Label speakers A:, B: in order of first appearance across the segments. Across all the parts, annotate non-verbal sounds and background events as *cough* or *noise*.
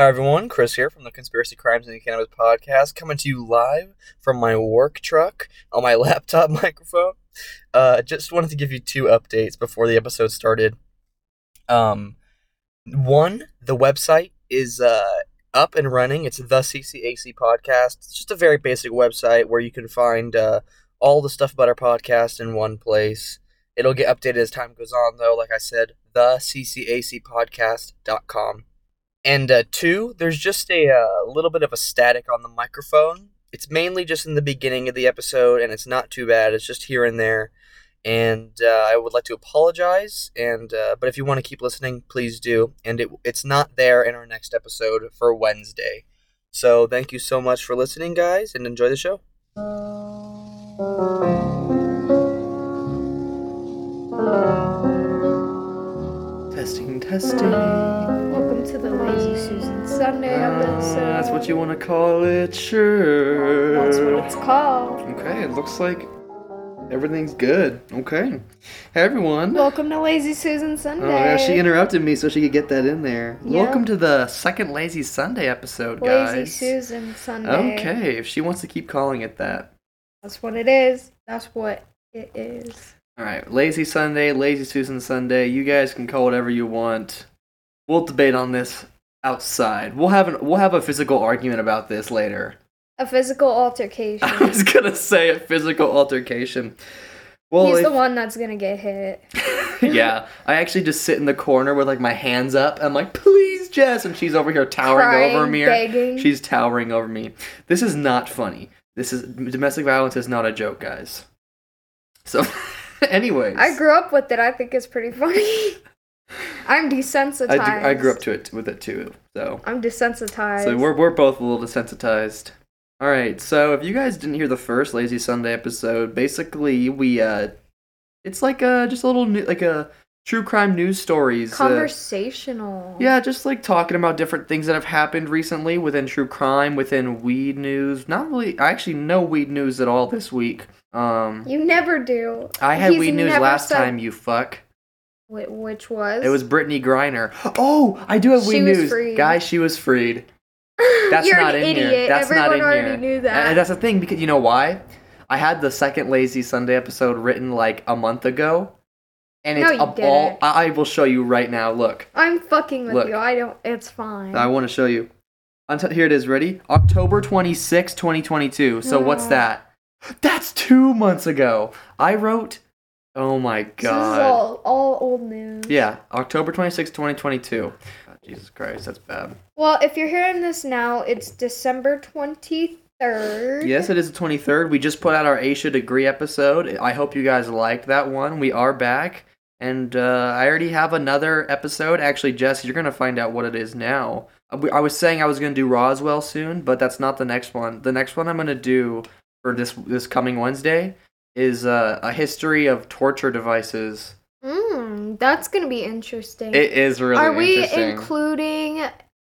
A: Hi everyone, Chris here from the Conspiracy Crimes and Cannabis podcast, coming to you live from my work truck on my *laughs* laptop microphone. Uh, just wanted to give you two updates before the episode started. Um, one, the website is uh, up and running. It's the CCAC podcast. It's just a very basic website where you can find uh, all the stuff about our podcast in one place. It'll get updated as time goes on, though. Like I said, the ccacpodcast.com. And uh, two, there's just a uh, little bit of a static on the microphone. It's mainly just in the beginning of the episode, and it's not too bad. It's just here and there. And uh, I would like to apologize. And uh, but if you want to keep listening, please do. And it, it's not there in our next episode for Wednesday. So thank you so much for listening, guys, and enjoy the show. Testing, testing.
B: Welcome to the Lazy Susan Sunday episode.
A: Ah, that's what you want to call it, sure.
B: That's what it's called.
A: Okay, it looks like everything's good. Okay. Hey everyone.
B: Welcome to Lazy Susan Sunday.
A: Oh yeah, she interrupted me so she could get that in there.
B: Yeah.
A: Welcome to the second Lazy Sunday episode, guys.
B: Lazy Susan Sunday.
A: Okay, if she wants to keep calling it that.
B: That's what it is. That's what it is.
A: All right, Lazy Sunday, Lazy Susan Sunday. You guys can call whatever you want. We'll debate on this outside. We'll have an we'll have a physical argument about this later.
B: A physical *laughs* altercation.
A: I was gonna say a physical altercation. Well,
B: He's
A: if-
B: the one that's gonna get hit. *laughs*
A: yeah, I actually just sit in the corner with like my hands up. I'm like, please, Jess, and she's over here towering
B: Crying,
A: over me.
B: begging.
A: She's towering over me. This is not funny. This is domestic violence is not a joke, guys. So, *laughs* anyways,
B: I grew up with it. I think it's pretty funny. I'm desensitized.
A: I, do- I grew up to it with it too. So,
B: I'm desensitized.
A: so we're we're both a little desensitized. All right. So, if you guys didn't hear the first Lazy Sunday episode, basically we uh, it's like a just a little new, like a true crime news stories. uh,
B: conversational.
A: Yeah, just like talking about different things that have happened recently within true crime, within weed news. Not really, I actually no weed news at all this week. Um,
B: You never do.
A: I had
B: He's
A: weed news last
B: said-
A: time. You fuck.
B: Wh- Which was?
A: It was Brittney Griner. Oh, I do have
B: She was
A: news,
B: freed.
A: guys. She was freed. *laughs* That's
B: You're
A: not
B: an
A: in here. That's
B: Everyone
A: not in
B: already
A: here.
B: knew that.
A: And that's the thing because you know why? I had the second Lazy Sunday episode written like a month ago, and
B: No,
A: it's
B: you
A: up all.
B: didn't.
A: I I will show you right now. Look.
B: I'm fucking with
A: Look.
B: you. I don't. It's fine.
A: I want to show you. Unt- Here it is. Ready? October 26, 2022. So what's
B: uh-huh.
A: that? That's two months ago. I wrote. Oh my god.
B: This is all, all old news.
A: Yeah, October 26, 2022. God, Jesus Christ, that's bad.
B: Well, if you're hearing this now, it's December 23rd.
A: Yes, it is the 23rd. We just put out our Asha Degree episode. I hope you guys liked that one. We are back. And uh, I already have another episode. Actually, Jess, you're going to find out what it is now. Uh, I was saying I was going to do Roswell soon, but that's not the next one. The next one I'm going to do for this this coming Wednesday is uh, a history of torture devices.
B: Mm, that's gonna be interesting.
A: It is really interesting.
B: Are we including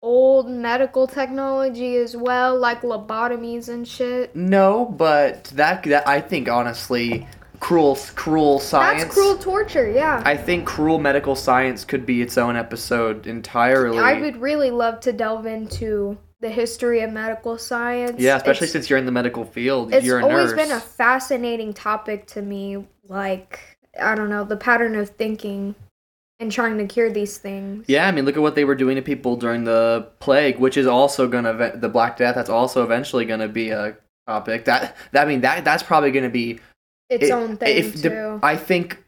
B: old medical technology as well, like lobotomies and shit?
A: no, but that that I think honestly, cruel cruel science.
B: That's cruel torture. Yeah.
A: I think cruel medical science could be its own episode entirely.
B: I would really love to delve into the history of medical science.
A: yeah, especially
B: It's-
A: since you're in the medical field.
B: it's
A: you're a
B: always
A: nurse.
B: been a fascinating topic to me like i don't know the pattern of thinking and trying to cure these things
A: yeah, I mean, look at what they were doing to people during the plague, which is also gonna the Black Death. That's also eventually gonna be a topic. That, that I mean, that that's probably gonna be
B: its
A: it-
B: own thing
A: if
B: too
A: I think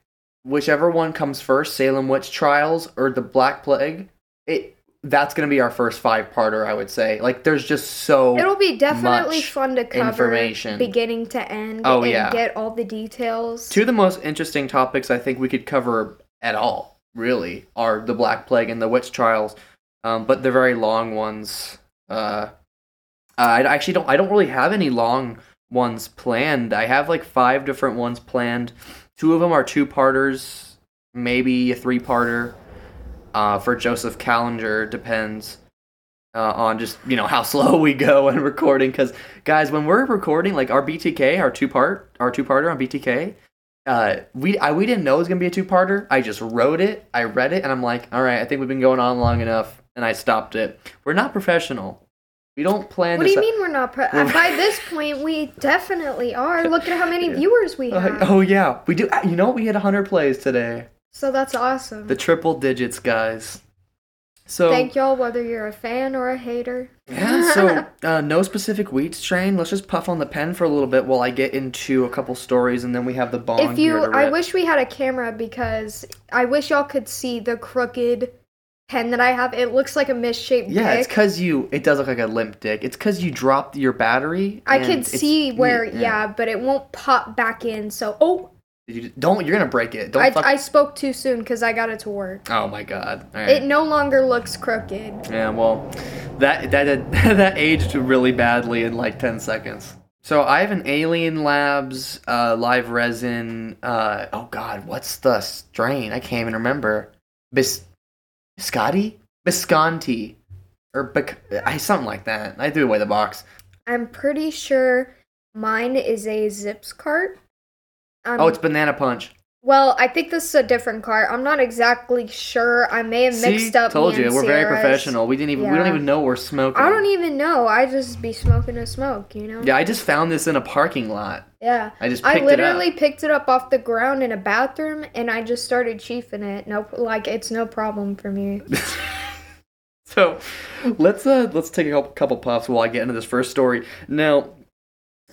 A: whichever one comes first, Salem witch trials or the Black Plague, it that's gonna be our first five parter. I would say. Like, there's just so
B: it'll be definitely fun to cover
A: information.
B: beginning to end
A: Oh,
B: and
A: yeah.
B: get all the details
A: Two of the most interesting topics I think we could cover at all, really, are the Black Plague and the witch trials. Um, but they're very long ones. Uh, I actually don't. I don't really have any long ones planned. I have like five different ones planned. Two of them are two parters, maybe a three parter. Uh, for Joseph Kallinger depends uh, on just you know how *laughs* slow we go when recording. Because guys, when we're recording, like our BTK, our two part, our two parter on BTK, uh, we I, we didn't know it was gonna be a two parter. I just wrote it, I read it, and I'm like, all right, I think we've been going on long enough. and I stopped it. We're not professional. We don't plan. To What
B: do you mean we're not? Pre-
A: We're-
B: By this point, we definitely are. Look at how many *laughs* viewers we
A: Uh,
B: have.
A: oh yeah, we do. You know, we hit 100 plays today.
B: So that's awesome.
A: The triple digits, guys. So
B: Thank y'all, whether you're a fan or a hater.
A: yeah, so *laughs* uh, no specific wheat strain. Let's just puff on the pen for a little bit while I get into a couple stories, and then we have the bong.
B: if you, I wish we had a camera because I wish y'all could see the crooked pen that I have. It looks like a misshaped
A: Yeah, it's because you. It does look like a limp dick. It's because you dropped your battery.
B: I could see where, yeah. but it won't pop back in. So, oh,
A: You don't. You're gonna break it. Don't.
B: I,
A: fuck-
B: I spoke too soon because I got it to work.
A: oh my god. Right.
B: It no longer looks crooked.
A: Yeah, well, that that *laughs* that aged really badly in like ten seconds. So I have an Alien Labs uh, live resin. Uh, oh God, what's the strain? I can't even remember. Bis, biscotti, bisconti, or bic- I something like that. I threw away the box.
B: I'm pretty sure mine is a Zips cart. Um,
A: Oh, it's Banana Punch.
B: well, I think this is a different cart. I'm not exactly sure. I may have mixed up.
A: See,
B: up.
A: told you we're very professional. We didn't even we don't even know we're smoking.
B: I don't even know. I just be smoking a smoke, you know?
A: Yeah, I just found this in a parking lot.
B: Yeah.
A: I just
B: I literally
A: it
B: picked it up off the ground in a bathroom and I just started chiefing it. No, like it's no problem for me. *laughs*
A: so let's uh let's take a couple, couple puffs while I get into this first story. Now,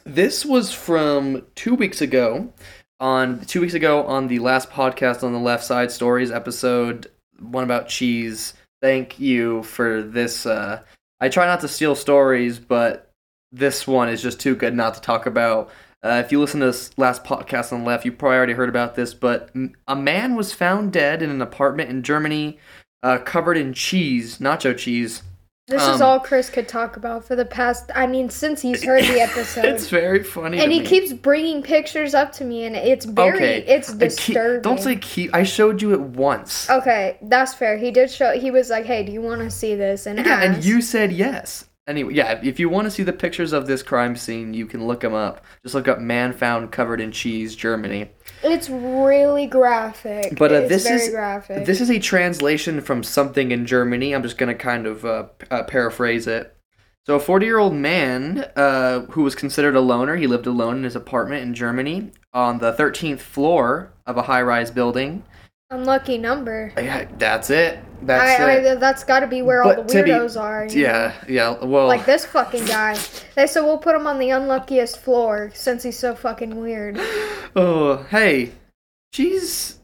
A: this was from two weeks ago. On two weeks ago on the last podcast on the left side stories episode, one about cheese. Thank you for this. Uh, I try not to steal stories, but this one is just too good not to talk about. Uh, if you listen to this last podcast on the left, you probably already heard about this, but a man was found dead in an apartment in Germany, uh, covered in cheese, nacho cheese.
B: This is
A: Um,
B: all Chris could talk about for the past, I mean, since he's heard the *laughs* episode.
A: it's very funny.
B: and he
A: me.
B: keeps bringing pictures up to me and it's very,
A: Okay,
B: it's
A: I keep-
B: disturbing.
A: don't say keep. I showed you it once.
B: Okay, that's fair. He did show, he was like, hey, do you want to see this? And
A: yeah, and you said yes. Anyway, yeah, if you want to see the pictures of this crime scene, you can look them up. Just look up "man found covered in cheese, Germany."
B: It's really graphic.
A: But, uh,
B: it's
A: this
B: very
A: is-
B: graphic.
A: This is a translation from something in Germany. I'm just going to kind of uh, uh, paraphrase it. So, a 40 year old man uh, who was considered a loner, he lived alone in his apartment in Germany on the 13th floor of a high rise building.
B: Unlucky number.
A: Yeah, that's it. That's
B: I. I, that's got to be where all the
A: to be-
B: weirdos are. know?
A: yeah, yeah. Well,
B: Like this fucking guy. They said we'll put him on the unluckiest floor since he's so fucking weird. *gasps*
A: oh, hey, cheese.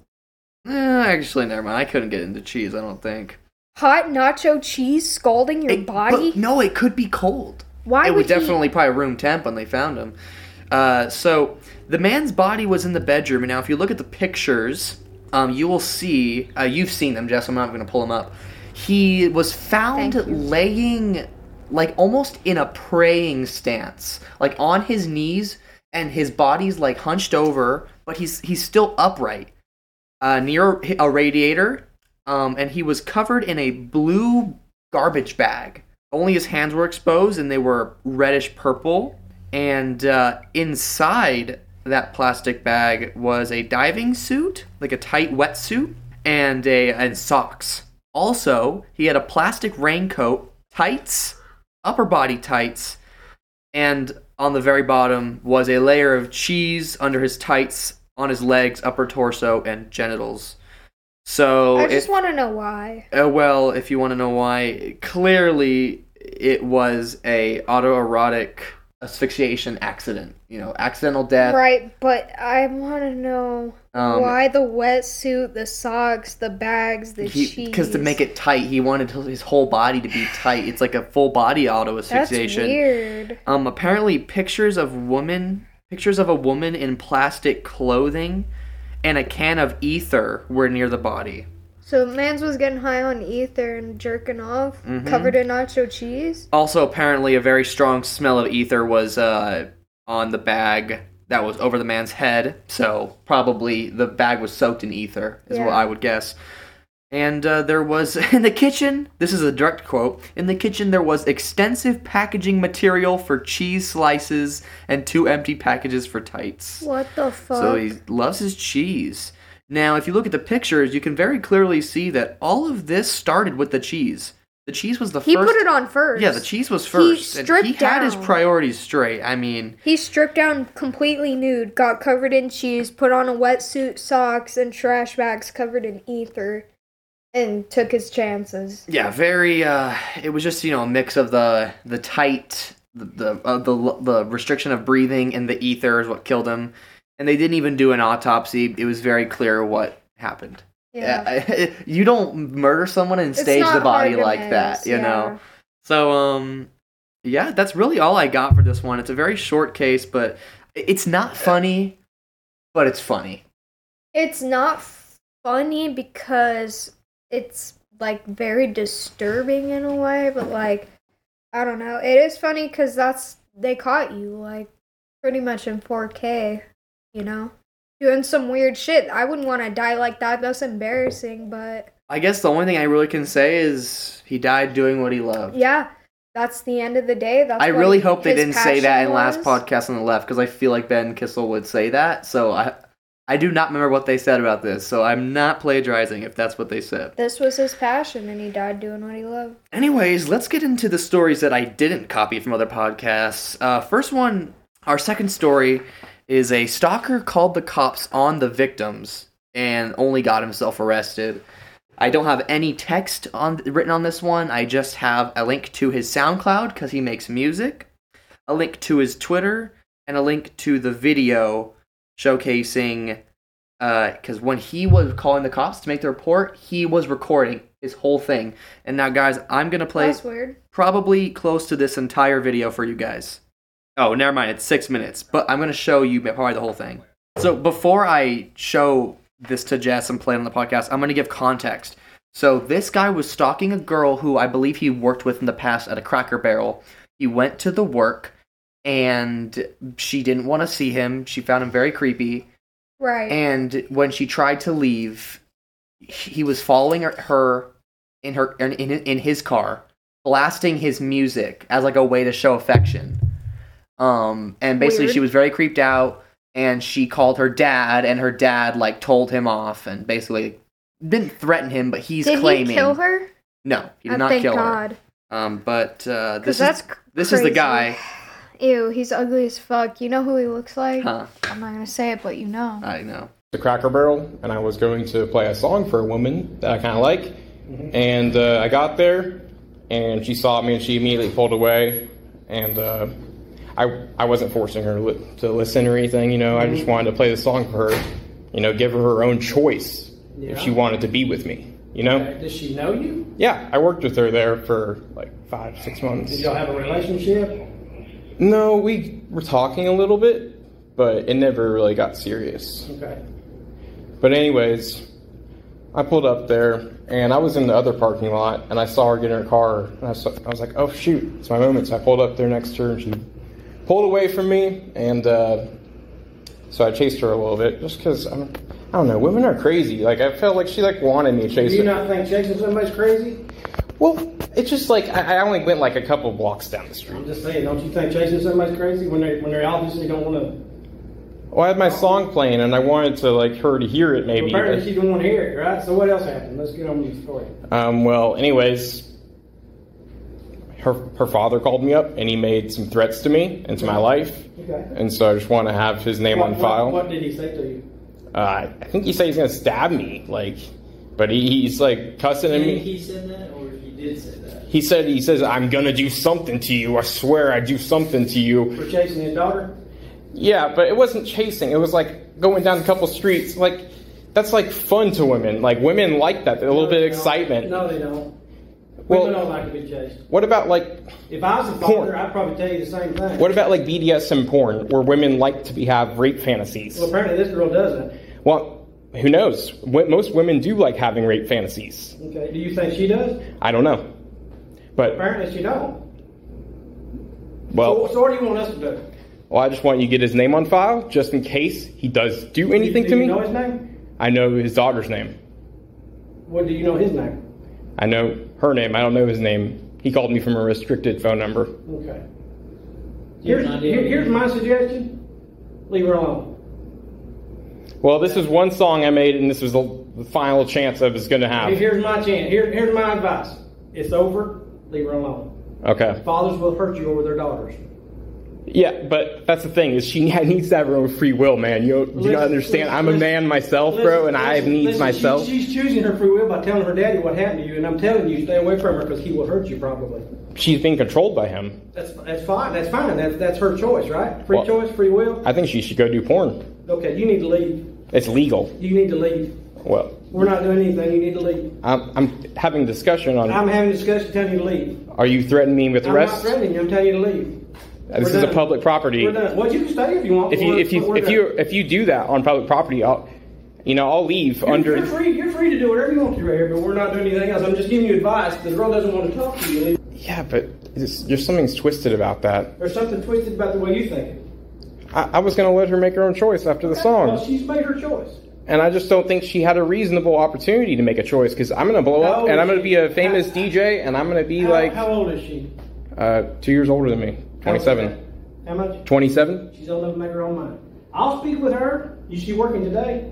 A: Eh, actually, never mind. I couldn't get into cheese. I don't think.
B: Hot nacho cheese scalding your
A: It-
B: body?
A: no, it could be cold.
B: Why
A: it
B: would
A: was definitely probably room temp when they found him. Uh, so the man's body was in the bedroom, and now if you look at the pictures, um, you will see. Uh, you've seen them, Jess. I'm not going to pull them up. He was found laying, like almost in a praying stance, like on his knees, and his body's like hunched over, but he's he's still upright, uh, near a radiator, um, and he was covered in a blue garbage bag. Only his hands were exposed, and they were reddish purple. And uh, inside that plastic bag was a diving suit, like a tight wetsuit, and a and socks. Also, he had a plastic raincoat, tights, upper body tights, and on the very bottom was a layer of cheese under his tights, on his legs, upper torso, and genitals. So,
B: I just want to know why.
A: uh, well, if you want to know why, clearly it was a autoerotic asphyxiation accident. You know, accidental death.
B: Right, but I want to know
A: Um,
B: why the wetsuit, the socks, the bags, the cheese.
A: Because to make it tight, he wanted his whole body to be tight. It's like a full body auto asphyxiation.
B: That's weird.
A: Um, apparently, pictures of woman, pictures of a woman in plastic clothing, and a can of ether were near the body.
B: So Mans was getting high on ether and jerking off,
A: Mhm.
B: covered in nacho cheese.
A: Also, apparently, a very strong smell of ether was uh, on the bag that was over the man's head. So, probably the bag was soaked in ether, is what I would guess. And uh, there was, *laughs* in the kitchen, this is a direct quote in the kitchen, there was extensive packaging material for cheese slices and two empty packages for tights.
B: What the fuck?
A: So, he loves his cheese. Now, if you look at the pictures, you can very clearly see that all of this started with the cheese. The cheese was the
B: He
A: first.
B: put it on first.
A: yeah, the cheese was first. and
B: stripped
A: he had his priorities straight. I mean,
B: He stripped down completely nude, got covered in cheese, put on a wetsuit, socks, and trash bags covered in ether, and took his chances.
A: yeah, very. Uh, it was just you know a mix of the the tight, the the uh, the, the restriction of breathing and the ether is what killed him. And they didn't even do an autopsy. It was very clear what happened.
B: Yeah.
A: Yeah, *laughs* you don't murder someone and
B: It's
A: stage the body like that, you
B: yeah.
A: know. So um yeah, that's really all I got for this one. It's a very short case, but it's not funny, but it's funny.
B: It's not funny because it's like very disturbing in a way, but like I don't know. It is funny because that's they caught you like pretty much in 4K, you know, doing some weird shit. I wouldn't want to die like that. That's embarrassing, but
A: I guess the only thing I really can say is he died doing what he loved.
B: yeah, that's the end of the day. That's
A: I really hope they didn't say that in last podcast on the left because I feel like Ben Kissel would say that. So I I do not remember what they said about this, so I'm not plagiarizing if that's what they said.
B: This was his passion, and he died doing what he loved.
A: Anyways, let's get into the stories that I didn't copy from other podcasts. Uh, first one, our second story is a stalker called the cops on the victims and only got himself arrested. I don't have any text on written on this one. I just have a link to his SoundCloud because he makes music, a link to his Twitter, and a link to the video showcasing. Uh, because when he was calling the cops to make the report, he was recording his whole thing. And now, guys, I'm gonna play probably close to this entire video for you guys. Oh, never mind. It's six minutes, but I'm gonna show you probably the whole thing. So before I show this to Jess and play it on the podcast, I'm gonna give context. So this guy was stalking a girl who I believe he worked with in the past at a Cracker Barrel. He went to the work, and she didn't want to see him. She found him very creepy.
B: Right.
A: And when she tried to leave, he was following her- in her in in his car, blasting his music as like a way to show affection. Um, and basically,
B: Weird.
A: she was very creeped out, and she called her dad, and her dad like told him off, and basically didn't threaten him, but he's
B: Did
A: claiming Did
B: he kill her?
A: no, he did
B: I
A: not
B: thank
A: kill her.
B: God.
A: Um, but uh, this
B: that's
A: is
B: cr-
A: this is the guy. *sighs*
B: Ew, he's ugly as fuck. You know who he looks like?
A: Huh?
B: I'm not gonna say it, but you know.
A: I know.
C: the Cracker Barrel, and I was going to play a song for a woman that I kind of like. And uh, I got there, and she saw me, and she immediately pulled away. And uh, I I wasn't forcing her li- to listen or anything, you know. I just wanted to play the song for her, you know, give her her own choice if she wanted to be with me, you know.
D: Okay, Does she know you?
C: Yeah, I worked with her there for like five six months.
D: Did y'all have a relationship?
C: No, we were talking a little bit, but it never really got serious.
D: Okay.
C: But anyways, I pulled up there and I was in the other parking lot and I saw her get in her car and I, saw, I was like, oh shoot, it's my moment. So I pulled up there next to her and she pulled away from me and uh, so I chased her a little bit just because I'm. I don't know. Women are crazy. Like I felt like she like wanted me to
D: Do
C: chase
D: you
C: her.
D: not think chasing somebody's crazy?
C: well, it's just like I, I only went like a couple blocks down the street.
D: I'm just saying, don't you think chasing somebody's crazy when they when they obviously don't want to?
C: Well, I had my song playing and I wanted to like her to hear it maybe.
D: Apparently, she don't want to hear it, right? So what else happened? Let's get on with the story.
C: Um, well, anyways, her her father called me up and he made some threats to me and to my life,
D: Okay.
C: and so I just want to have his name
D: What,
C: on file.
D: What, what did he say to you?
C: Uh, I think he said he's gonna stab me, like, but he, he's like cussing at me.
E: he said that, or he did say that?
C: He said he says I'm gonna do something to you. I swear I do something to you.
D: For chasing his daughter?
C: Yeah, but it wasn't chasing. It was like going down a couple streets. Like that's like fun to women. Like women like that. A little
D: No,
C: bit of
D: don't.
C: excitement.
D: No, they don't.
C: Well-
D: Women don't like to be chased.
C: What about like
D: If I was a
C: Porn.
D: father, I'd probably tell you the same thing.
C: what about like BDSM porn, where women like to be have rape fantasies?
D: Well, apparently this girl doesn't.
C: Well, who knows? Most women do like having rape fantasies.
D: Okay. Do you think she does?
C: I don't know, but
D: Apparently she don't. So,
C: well,
D: so what do you want us to do?
C: well, I just want you to get his name on file, just in case he does do anything
D: do
C: to
D: you
C: me.
D: know his name?
C: I know his daughter's name.
D: What do you know his name?
C: I know her name. I don't know his name. He called me from a restricted phone number.
D: Okay. Here's, here- here's my suggestion. Leave her alone.
C: Well, this is one song I made, and this was the the final chance I was going to
D: Here-
C: have.
D: Here's my chance. Here, here's my advice. It's over. Leave her alone.
C: Okay.
D: Fathers will hurt you over their daughters.
C: Yeah, but that's the thing is she *laughs* needs to have her own free will, man. You do you
D: Listen,
C: don't understand.
D: listen,
C: I'm a man myself, bro, and I have needs
D: listen,
C: myself.
D: She, she's choosing her free will by telling her daddy what happened to you, and I'm telling you, stay away from her because he will hurt you probably.
C: She's being controlled by him.
D: That's that's fine. That's fine. That's that's her choice, right? Free
C: Well-
D: choice, free will.
C: I think she should go do porn.
D: Okay, you need to leave.
C: It's legal.
D: You need to leave.
C: Well,
D: We're not doing anything. You need to leave.
C: I'm, I'm having discussion on.
D: I'm having a discussion telling you to leave.
C: Are you threatening me with arrest?
D: I'm not threatening you. I'm telling you to leave.
C: This
D: We're
C: is a public property.
D: Well, you can stay if you want.
C: If you if you if you if you do that on public property, I'll you know I'll leave
D: You're,
C: under.
D: you're free. You're free to do whatever you want to right here, but we're not doing anything else. I'm just giving you advice. The girl doesn't want to talk to you.
C: Yeah, but there's something's twisted about that.
D: There's something twisted about the way you think.
C: I, I was gonna let her make her own choice after the
D: Well,
C: song,
D: she's made her choice.
C: and I just don't think she had a reasonable opportunity to make a choice because I'm gonna blow
D: How
C: up and I'm gonna be a famous
D: How-
C: DJ and I'm gonna be
D: How,
C: like
D: how old is she?
C: uh, two years older than me, 27.
D: How much?
C: 27?
D: She's old enough to make her own mind. I'll speak with her. Is she working today?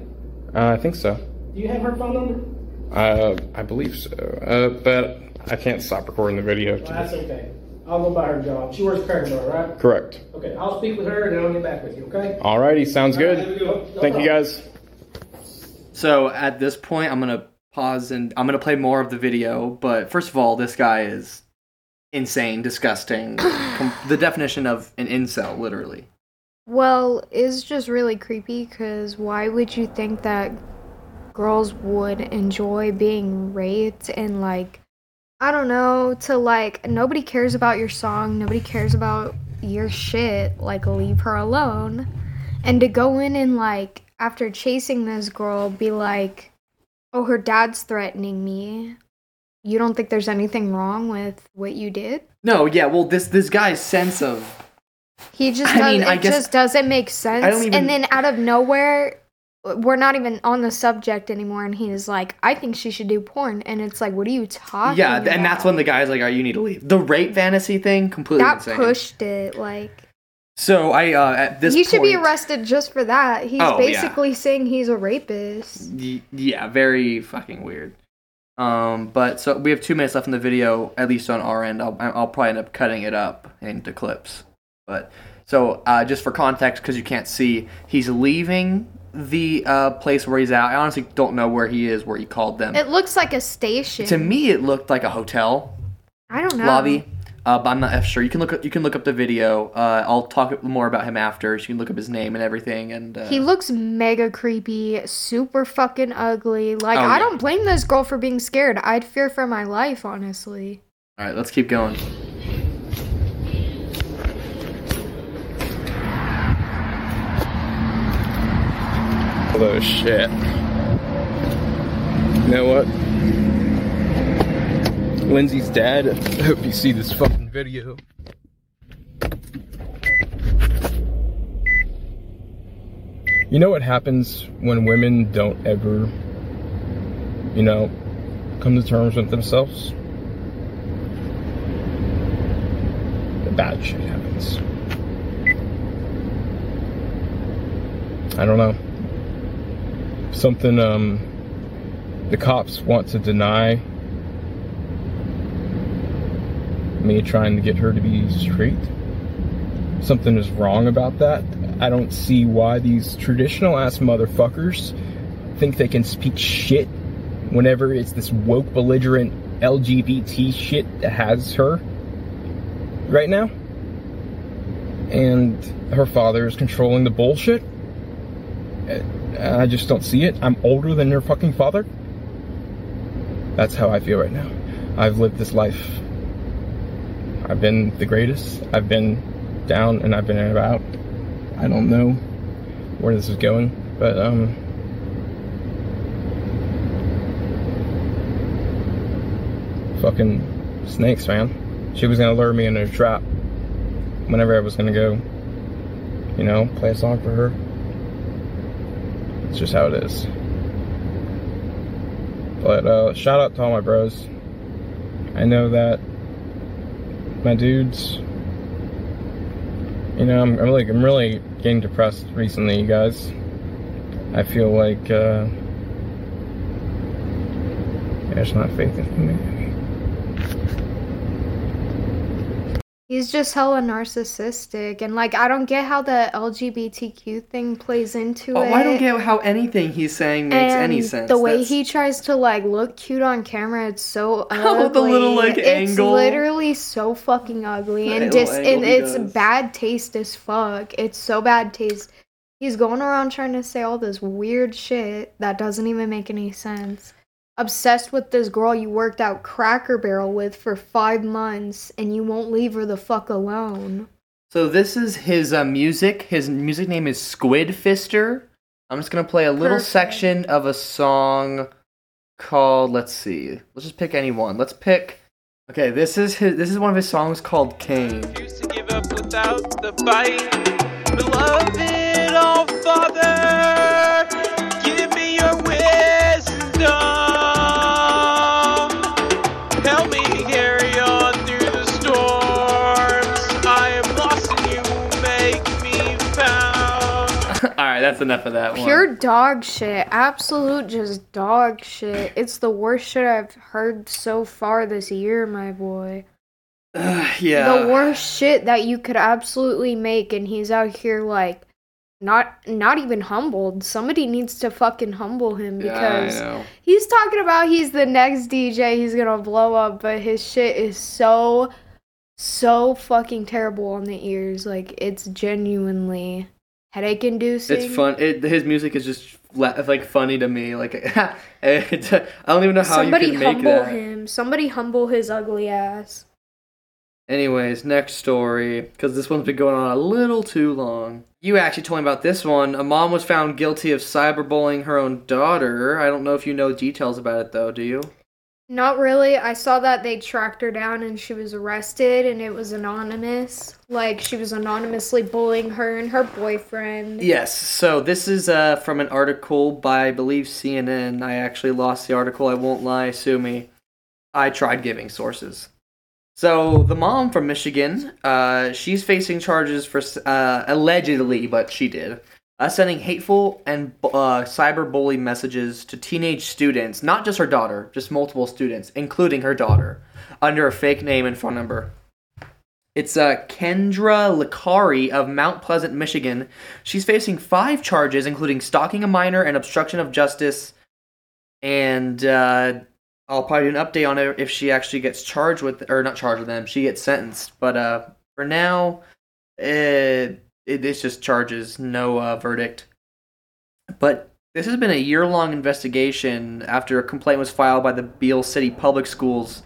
C: Uh, I think so.
D: Do you have her phone number?
C: Uh, I believe so. Uh, but I can't stop recording the video.
D: Well, that's okay. I'll go by her job. She works at Cracker right?
C: Correct.
D: Okay, I'll speak with her and then I'll get back with you, okay?
C: Alrighty, sounds
D: All right,
C: good.
D: good one. No
C: Thank you guys.
A: So at this point, I'm gonna pause and I'm gonna play more of the video. But first of all, this guy is insane, disgusting. *clears throat* Com- the definition of an incel, literally.
B: Well, it's just really creepy because why would you think that girls would enjoy being raped and like, I don't know, to like, nobody cares about your song, nobody cares about your shit, like, leave her alone. And to go in and like, after chasing this girl, be like, oh, her dad's threatening me. You don't think there's anything wrong with what you did?
A: No, yeah. Well, this this guy's sense of
B: He just
A: I
B: does,
A: mean,
B: it
A: I guess-
B: just doesn't make sense.
A: I don't even-
B: And then out of nowhere, we're not even on the subject anymore, and he's like, "I think she should do porn," and it's like, "What are you talking?"
A: yeah, and that's when the guy's like, "Oh, you need to leave." The rape fantasy thing completely
B: that
A: insane.
B: pushed it. Like
A: So I uh, at this
B: he should be arrested just for that. He's
A: Oh, yeah.
B: basically saying he's a rapist.
A: Y- yeah, very fucking weird. Um, but so we have two minutes left in the video, at least on our end. I'll, I'll probably end up cutting it up into clips. But so uh, just for context, because you can't see, he's leaving the uh, place where he's at. I honestly don't know where he is, where he called them.
B: It looks like a station.
A: to me, it looked like a hotel
B: I don't know.
A: lobby. Uh, but I'm not sure. You can look. Up, you can look up the video. Uh, I'll talk more about him after. So you can look up his name and everything. And uh,
B: He looks mega creepy, super fucking ugly. Like
A: Oh,
B: I
A: yeah.
B: don't blame this girl for being scared. I'd fear for my life, honestly.
A: all right, let's keep going.
C: Oh shit. You know what? Lindsay's dad. I hope you see this fucking video. You know what happens when women don't ever, you know, come to terms with themselves? The bad shit happens. I don't know something um the cops want to deny me trying to get her to be straight something is wrong about that i don't see why these traditional ass motherfuckers think they can speak shit whenever it's this woke belligerent lgbt shit that has her right now and her father is controlling the bullshit I just don't see it. I'm older than your fucking father. That's how I feel right now. I've lived this life. I've been the greatest. I've been down and I've been about. I don't know where this is going, but um fucking snakes, man. She was gonna lure me into a trap whenever I was gonna go, you know, play a song for her. It's just how it is. But uh, shout out to all my bros. I know that my dudes. You know, I'm, I'm really, I'm really getting depressed recently, you guys. I feel like uh, there's not faith in humanity.
B: He's just hella narcissistic, and like I don't get how the LGBTQ thing plays into
A: Oh,
B: it.
A: I don't get how anything he's saying makes any sense.
B: The way
A: That's-
B: he tries to like look cute on camera, it's so ugly. *laughs*
A: Oh, the little, like,
B: it's
A: angle.
B: literally so fucking ugly and dis and it's
A: does.
B: bad taste as fuck. It's so bad taste. He's going around trying to say all this weird shit that doesn't even make any sense. Obsessed with this girl you worked out Cracker Barrel with for five months, and you won't leave her the fuck alone.
A: So this is his uh, music. His music name is Squid Fister. I'm just gonna play a little
B: Perfect.
A: section of a song called. Let's see. Let's just pick any one. Let's pick. Okay, this is his. This is one of his songs called Kane.
F: Refuse to give up without the fight. Beloved, oh Father,
A: that's enough of that one.
B: Pure dog shit. Absolute just dog shit. It's the worst shit I've heard so far this year, my boy. *sighs*
A: yeah.
B: The worst shit that you could absolutely make and he's out here like not not even humbled. Somebody needs to fucking humble him because
A: know.
B: he's talking about he's the next DJ, he's gonna blow up, but his shit is so so fucking terrible on the ears. Like it's genuinely headache inducing.
A: It's fun. It, his music is just like funny to me. Like *laughs* it, I don't even know how
B: Somebody
A: you can make
B: humble
A: that.
B: him. Somebody humble his ugly ass.
A: Anyways, next story, because this one's been going on a little too long. You actually told me about this one. A mom was found guilty of cyberbullying her own daughter. I don't know if you know details about it, though, do you?
B: Not really. I saw that they tracked her down and she was arrested and it was anonymous. Like she was anonymously bullying her and her boyfriend.
A: Yes. So this is uh, from an article by, I believe, CNN. I actually lost the article. I won't lie. Sue me. I tried giving sources. So the mom from Michigan, uh, she's facing charges for uh, allegedly, but she did, sending hateful and uh, cyberbully messages to teenage students, not just her daughter, just multiple students, including her daughter, under a fake name and phone number. It's uh, Kendra Licari of Mount Pleasant, Michigan. She's facing five charges, including stalking a minor and obstruction of justice. And uh, I'll probably do an update on it if she actually gets charged with, or not charged with them. She gets sentenced. But uh, for now, it, it it's just charges, no uh, verdict. But this has been a year long investigation after a complaint was filed by the Beal City Public Schools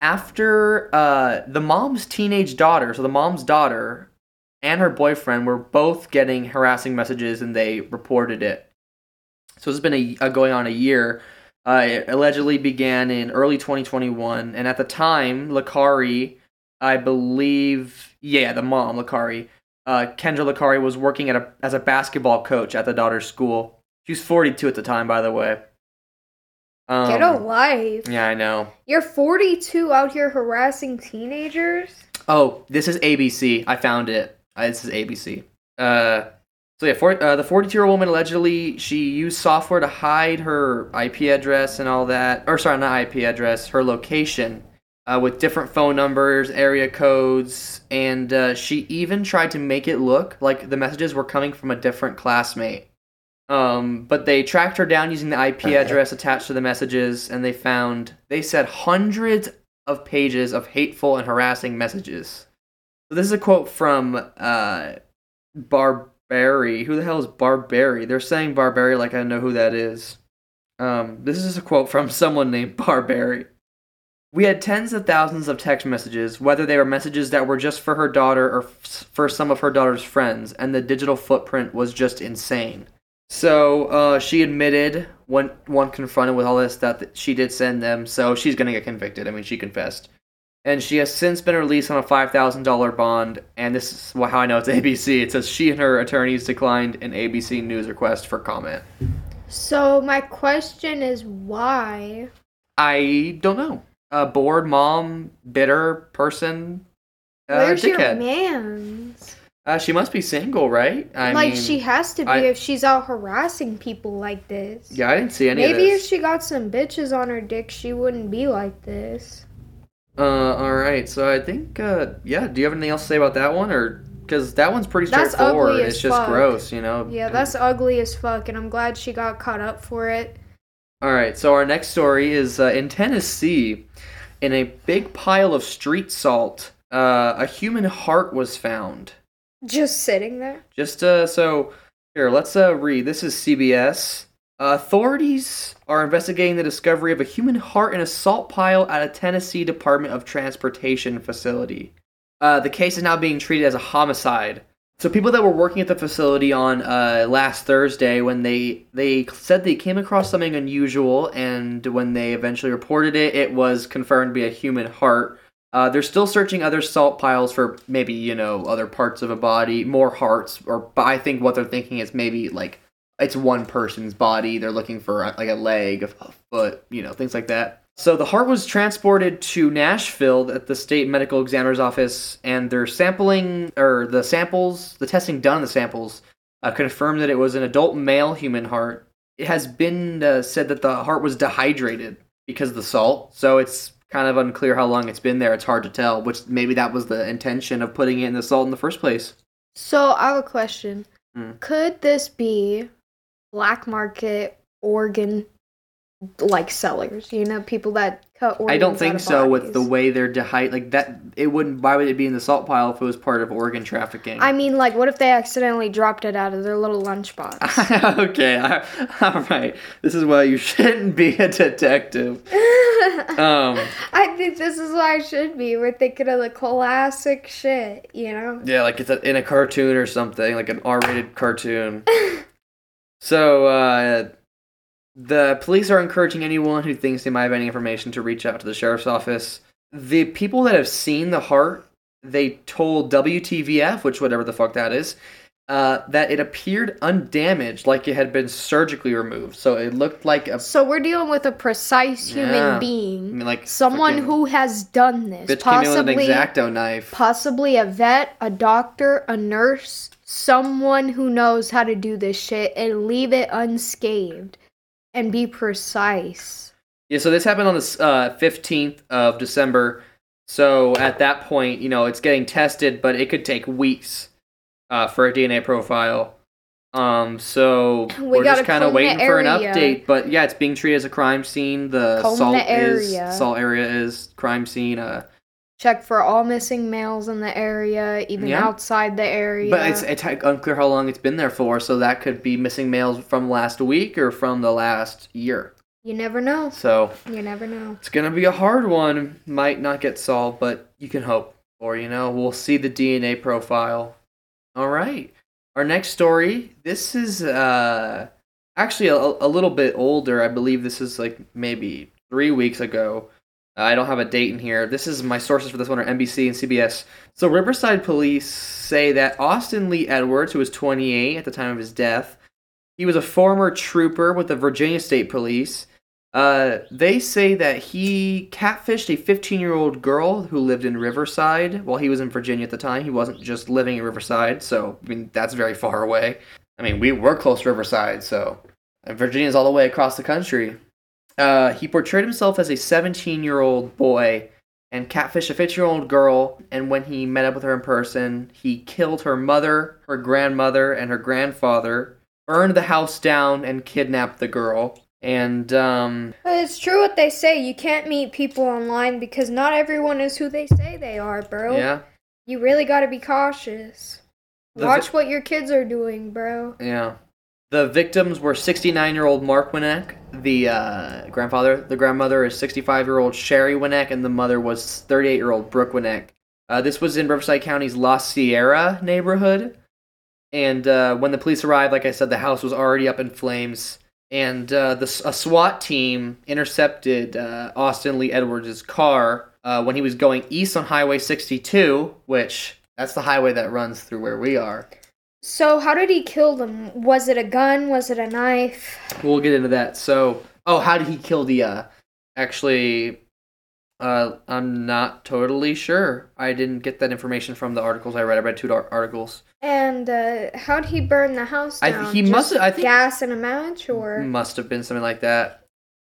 A: after uh, the mom's teenage daughter, so the mom's daughter and her boyfriend were both getting harassing messages and they reported it. So this has been a, uh, going on a year. Uh, it allegedly began in early 2021, and at the time, Licari, I believe, yeah, the mom, Licari, uh, Kendra Licari was working at a, as a basketball coach at the daughter's school. She was 42 at the time, by the way. Um,
B: Get a life.
A: Yeah, I know.
B: You're 42 out here harassing teenagers?
A: Oh, this is ABC. I found it. Uh, this is ABC. Uh, so yeah, for, uh, the 42-year-old woman allegedly she used software to hide her IP address and all that. Or sorry, not IP address, her location uh, with different phone numbers, area codes, and uh, she even tried to make it look like the messages were coming from a different classmate. Um, but they tracked her down using the IP address attached to the messages, and they found they said hundreds of pages of hateful and harassing messages. So this is a quote from uh, Barbary. Who the hell is Barbary? They're saying Barbary like I know who that is. Um, this is a quote from someone named Barbary. We had tens of thousands of text messages, whether they were messages that were just for her daughter or f- for some of her daughter's friends, and the digital footprint was just insane. So uh, she admitted when one confronted with all this that th- she did send them, so she's gonna get convicted. I mean, she confessed, and she has since been released on a five thousand dollar bond. And this is how I know it's *laughs* ABC. It says she and her attorneys declined an ABC News request for comment.
B: So my question is why?
A: I don't know. A bored mom, bitter person, uh,
B: Where's your man's?
A: Uh, she must be single, right? I
B: like
A: mean,
B: she has to be
A: I-
B: if she's out harassing people like this.
A: Yeah, I didn't see any
B: Maybe if she got some bitches on her dick, she wouldn't be like this.
A: Uh, all right. So I think, uh, yeah. Do you have anything else to say about that one, or because that one's pretty straightforward? it's just
B: fuck.
A: gross, you know.
B: Yeah, that's ugly as fuck, and I'm glad she got caught up for it.
A: All right. So our next story is uh, in Tennessee, in a big pile of street salt. Uh, a human heart was found.
B: Just sitting there.
A: Just uh, so here, let's uh, read. This is CBS. authorities are investigating the discovery of a human heart in a salt pile at a Tennessee Department of Transportation facility. Uh, the case is now being treated as a homicide. So people that were working at the facility on uh, last Thursday, when they they said they came across something unusual, and when they eventually reported it, it was confirmed to be a human heart. Uh, they're still searching other salt piles for maybe you know other parts of a body, more hearts, or but I think what they're thinking is maybe like it's one person's body. They're looking for uh, like a leg, a foot, you know, things like that. So the heart was transported to Nashville at the state medical examiner's office, and they're sampling or the samples, the testing done on the samples, uh, confirmed that it was an adult male human heart. It has been uh, said that the heart was dehydrated because of the salt, so it's kind of unclear how long it's been there. It's hard to tell, which maybe that was the intention of putting it in the salt in the first place.
B: So I have a question.
A: Hmm.
B: Could this be black market organ like sellers? You know, people that cut organs
A: I don't think so with the way they're dehydrated. Like that, it wouldn't. Why would it be in the salt pile if it was part of organ trafficking?
B: I mean, like, what if they accidentally dropped it out of their little lunchbox? *laughs*
A: okay, all right. This is why you shouldn't be a detective. *laughs* Um,
B: I think this is why I should be. We're thinking of the classic shit, you know?
A: yeah, like it's a, in a cartoon or something, like an R-rated cartoon. *laughs* So, uh, the police are encouraging anyone who thinks they might have any information to reach out to the sheriff's office. The people that have seen the heart, they told WTVF, which whatever the fuck that is, uh, that it appeared undamaged, like it had been surgically removed. So it looked like a
B: So we're dealing with a precise human
A: Yeah. I
B: being.
A: mean, like
B: Someone who has done this.
A: bitch came in with an exacto knife.
B: possibly a vet, a doctor, a nurse, someone who knows how to do this shit and leave it unscathed and be precise.
A: Yeah, so this happened on the uh, 15th of December. So at that point, you know, it's getting tested, but it could take weeks uh, for a DNA profile. Um, so
B: We
A: are just kind of waiting for an update. But yeah, it's being treated as a crime scene. The
B: Comb the
A: salt
B: area.
A: is salt area is crime scene. Uh,
B: Check for all missing males in the area, even
A: Yeah.
B: outside the area.
A: but it's it's unclear how long it's been there for. So that could be missing males from last week or from the last year.
B: you never know.
A: So
B: You never know.
A: It's gonna be a hard one. Might not get solved, but you can hope. Or you know, we'll see the DNA profile. All right. Our next story. This is uh actually a, a little bit older. I believe this is like maybe three weeks ago. I don't have a date in here. This is my sources for this one are NBC and CBS. So Riverside police say that Austin Lee Edwards, who was 28 at the time of his death, he was a former trooper with the Virginia State Police. Uh, they say that he catfished a 15 year old girl who lived in Riverside while he was in Virginia at the time. He wasn't just living in Riverside, so I mean that's very far away. I mean we were close to Riverside, so and Virginia's all the way across the country. Uh, he portrayed himself as a 17 year old boy and catfished a 15 year old girl. And when he met up with her in person, he killed her mother, her grandmother, and her grandfather, burned the house down, and kidnapped the girl. And um,
B: But it's true what they say. You can't meet people online because not everyone is who they say they are, bro.
A: yeah,
B: You really gotta be cautious. Watch
A: vi-
B: what your kids are doing, bro.
A: yeah. The victims were 69 year old Mark Winek, the uh, grandfather. The grandmother is 65 year old Sharie Winek, and the mother was 38 year old Brooke Winek. Uh, this was in Riverside County's La Sierra neighborhood. And uh, when the police arrived, like I said, the house was already up in flames. And uh, the, a SWAT team intercepted uh, Austin Lee Edwards' car uh, when he was going east on Highway 62, which that's the highway that runs through where we are.
B: So how did he kill them? Was it a gun? Was it a knife?
A: We'll get into that. So, oh, how did he kill the? Uh, actually, uh, I'm not totally sure. I didn't get that information from the articles I read. I read two articles.
B: And uh, how'd he burn the house
A: I-
B: down?
A: he
B: Just
A: must- I think-
B: gas and a match, or
A: Must have been something like that.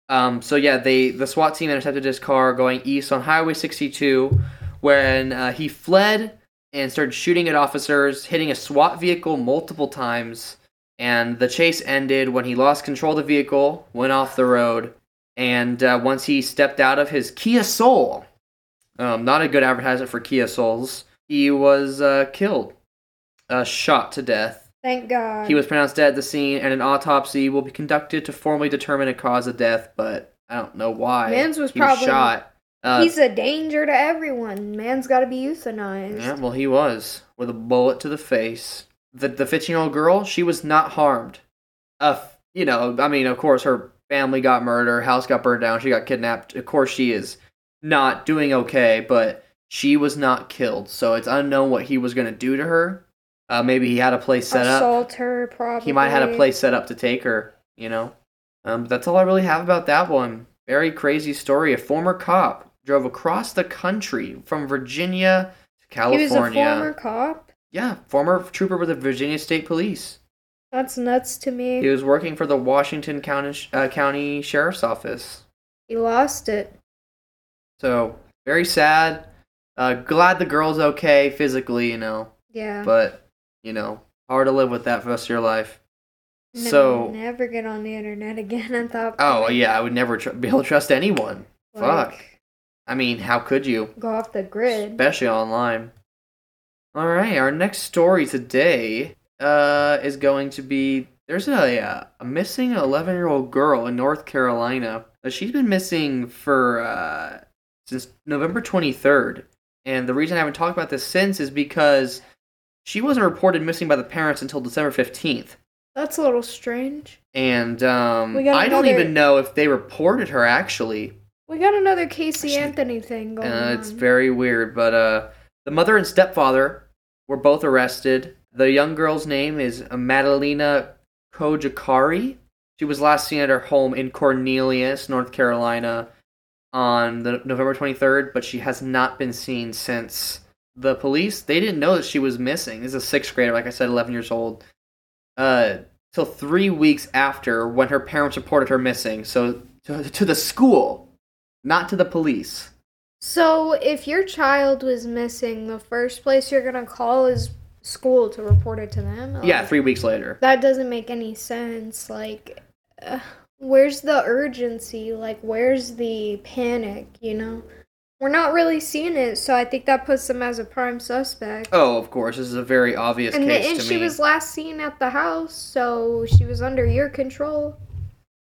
A: Um, so yeah, they the SWAT team intercepted his car going east on Highway 62, when uh, he fled and started shooting at officers, hitting a SWAT vehicle multiple times. And the chase ended when he lost control of the vehicle, went off the road, and uh, once he stepped out of his Kia Soul, um, not a good advertisement for Kia Souls, he was uh, killed, uh, shot to death.
B: Thank God.
A: He was pronounced dead at the scene, and an autopsy will be conducted to formally determine a cause of death, but I don't know why.
B: Man's was
A: he
B: probably-
A: shot. Uh,
B: He's a danger to everyone. Man's got to be euthanized.
A: yeah, well, he was with a bullet to the face. The the 15 year old girl, she was not harmed. Uh, you know, I mean, of course, her family got murdered, house got burned down, she got kidnapped. Of course, she is not doing okay, but she was not killed. So it's unknown what he was going to do to her. Uh, maybe he had a place set up.
B: Assault her, probably.
A: He might have had a place set up to take her, you know. Um, that's all I really have about that one. Very crazy story. A former cop drove across the country from Virginia to California.
B: He was a former cop.
A: Yeah, former trooper with the Virginia State Police.
B: That's nuts to me.
A: He was working for the Washington County uh, County Sheriff's Office.
B: He lost it.
A: So very sad. Uh, glad the girl's okay physically, you know,
B: Yeah.
A: but you know, hard to live with that for the rest of your life.
B: Never,
A: so
B: never get on the internet again. *laughs* I thought.
A: Oh yeah, I would never tr- be able to trust anyone.
B: like,
A: Fuck. I mean, how could you?
B: Go off the grid.
A: Especially online. All right, our next story today uh, is going to be there's a a missing 11 year old girl in North Carolina. Uh, She's been missing for uh, since November 23rd, and the reason I haven't talked about this since is because she wasn't reported missing by the parents until December 15th.
B: That's a little strange.
A: And um, I don't even know if they reported her actually.
B: We got another Casey Anthony thing going
A: Uh,
B: on.
A: it's very weird, but uh, the mother and stepfather were both arrested. The young girl's name is Madalina Cojocari. She was last seen at her home in Cornelius, North Carolina, on the November 23rd, but she has not been seen since. The police they didn't know that she was missing. This is a sixth grader, like I said, 11 years old. Uh, till three weeks after when her parents reported her missing. So to, to the school, not to the police.
B: So, if your child was missing, the first place you're gonna call is school to report it to them.
A: Yeah, three weeks later.
B: that doesn't make any sense. Like, uh, where's the urgency? Like, where's the panic? You know, we're not really seeing it, so I think that puts them as a prime suspect.
A: Oh, of course. This is a very obvious
B: and the,
A: case
B: and
A: to
B: she
A: me.
B: was last seen at the house, so she was under your control.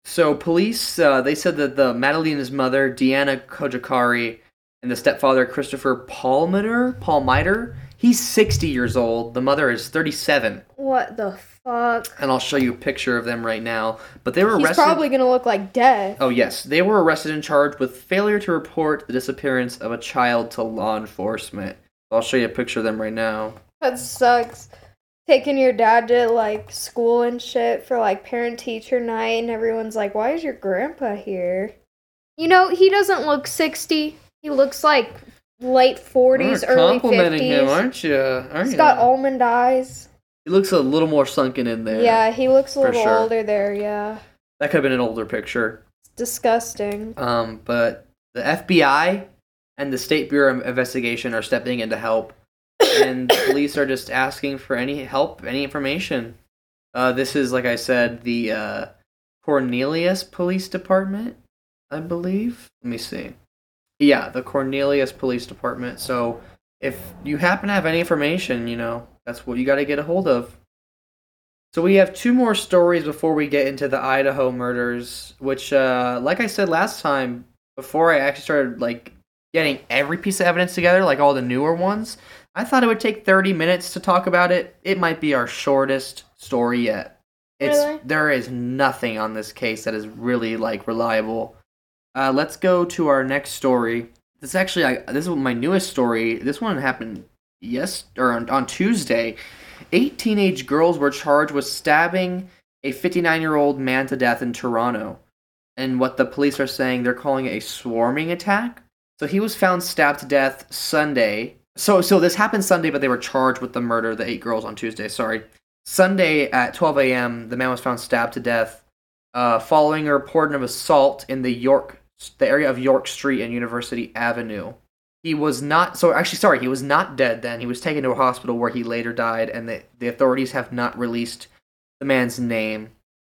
A: So police, uh, they said that the Madalina's mother, Diana Cojocari, and the stepfather, Christopher Palmiter, Palmiter, he's 60 years old. The mother is 37.
B: What the fuck?
A: And I'll show you a picture of them right now. But they were
B: He's
A: arrested.
B: probably gonna look like death.
A: Oh, yes. They were arrested and charged with failure to report the disappearance of a child to law enforcement. I'll show you a picture of them right now.
B: That sucks. Taking your dad to like school and shit for like parent teacher night, and everyone's like, "Why is your grandpa here?" You know, he doesn't look sixty. He looks like late forties,
A: You're
B: early
A: complimenting
B: fifties.
A: him, aren't you? Aren't
B: He's
A: you?
B: got almond eyes.
A: He looks a little more sunken in there.
B: Yeah, he looks a little
A: sure.
B: older there. Yeah,
A: That could have been an older picture.
B: it's disgusting.
A: Um, but the FBI and the State Bureau of Investigation are stepping in to help, and the police are just asking for any help, any information. Uh, this is, like I said, the uh, Cornelius Police Department, I believe. Let me see. Yeah, the Cornelius Police Department. So if you happen to have any information, you know, that's what you got to get a hold of. So we have two more stories before we get into the Idaho murders, which, uh, like I said last time, before I actually started like getting every piece of evidence together, like all the newer ones, I thought it would take 30 minutes to talk about it. It might be our shortest story yet. It's
B: Really?
A: there is nothing on this case that is really like reliable. Uh, let's go to our next story. This actually, I, this is my newest story. This one happened yes or on, on Tuesday. Eight teenage girls were charged with stabbing a 59 year old man to death in Toronto. And what the police are saying, they're calling it a swarming attack. So he was found stabbed to death Sunday. So so this happened Sunday, but they were charged with the murder of the eight girls on Tuesday. Sorry. Sunday at 12 a.m., the man was found stabbed to death uh, following a report of assault in the York, the area of York Street and University Avenue. He was not so actually sorry, he was not dead then. He was taken to a hospital where he later died, and the, the authorities have not released the man's name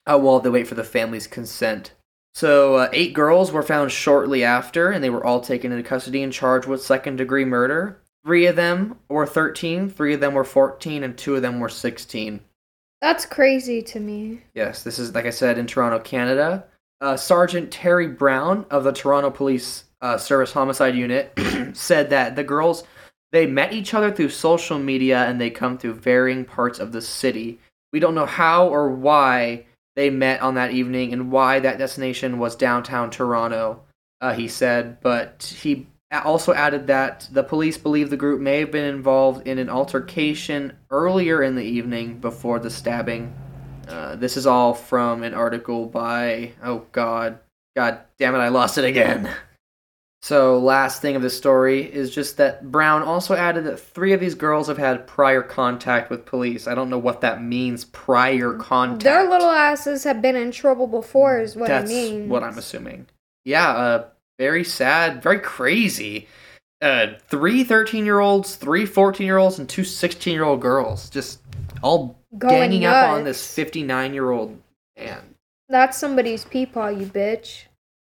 A: uh, while they wait for the family's consent. So, uh, eight girls were found shortly after, and they were all taken into custody and charged with second degree murder. Three of them were 13, three of them were 14, and two of them were 16.
B: That's crazy to me.
A: Yes, this is, like I said, in Toronto, Canada. Uh, Sergeant Terry Browne of the Toronto Police uh, Service Homicide Unit *clears throat* said that the girls they met each other through social media and they come through varying parts of the city. We don't know how or why they met on that evening and why that destination was downtown Toronto. Uh, he said, but he also added that the police believe the group may have been involved in an altercation earlier in the evening before the stabbing. Uh, this is all from an article by oh god, god damn it, I lost it again. So, last thing of the story is just that Browne also added that three of these girls have had prior contact with police. I don't know what that means, prior contact.
B: Their little asses have been in trouble before, is what
A: That's
B: it means.
A: what I'm assuming. Yeah, uh, very sad, very crazy. Uh, three 13 year olds, three 14 year olds, and two 16 year old girls. Just all
B: Going
A: ganging up on this 59 year old man.
B: That's somebody's peepaw, you bitch.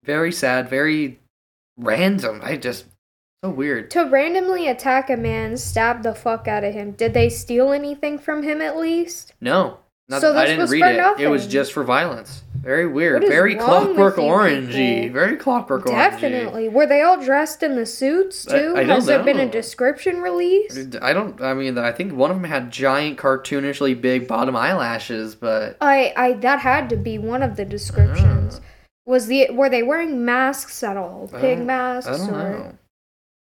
A: Very sad, very random. I just, so weird.
B: To randomly attack a man, stab the fuck out of him. Did they steal anything from him at least?
A: No. Not,
B: So
A: I
B: this
A: didn't
B: was
A: read
B: for
A: it. It was just for violence. Very weird.
B: What is
A: Very
B: wrong
A: clockwork
B: with you
A: orangey.
B: people?
A: Very clockwork orangey.
B: Definitely. Were they all dressed in the suits too?
A: I don't
B: Has there been a description released?
A: I don't. I mean, I think one of them had giant, cartoonishly big bottom eyelashes, but
B: I, I that had to be one of the descriptions.
A: Ah.
B: Was the were they wearing masks at all?
A: I
B: Pig masks
A: I don't
B: or
A: know.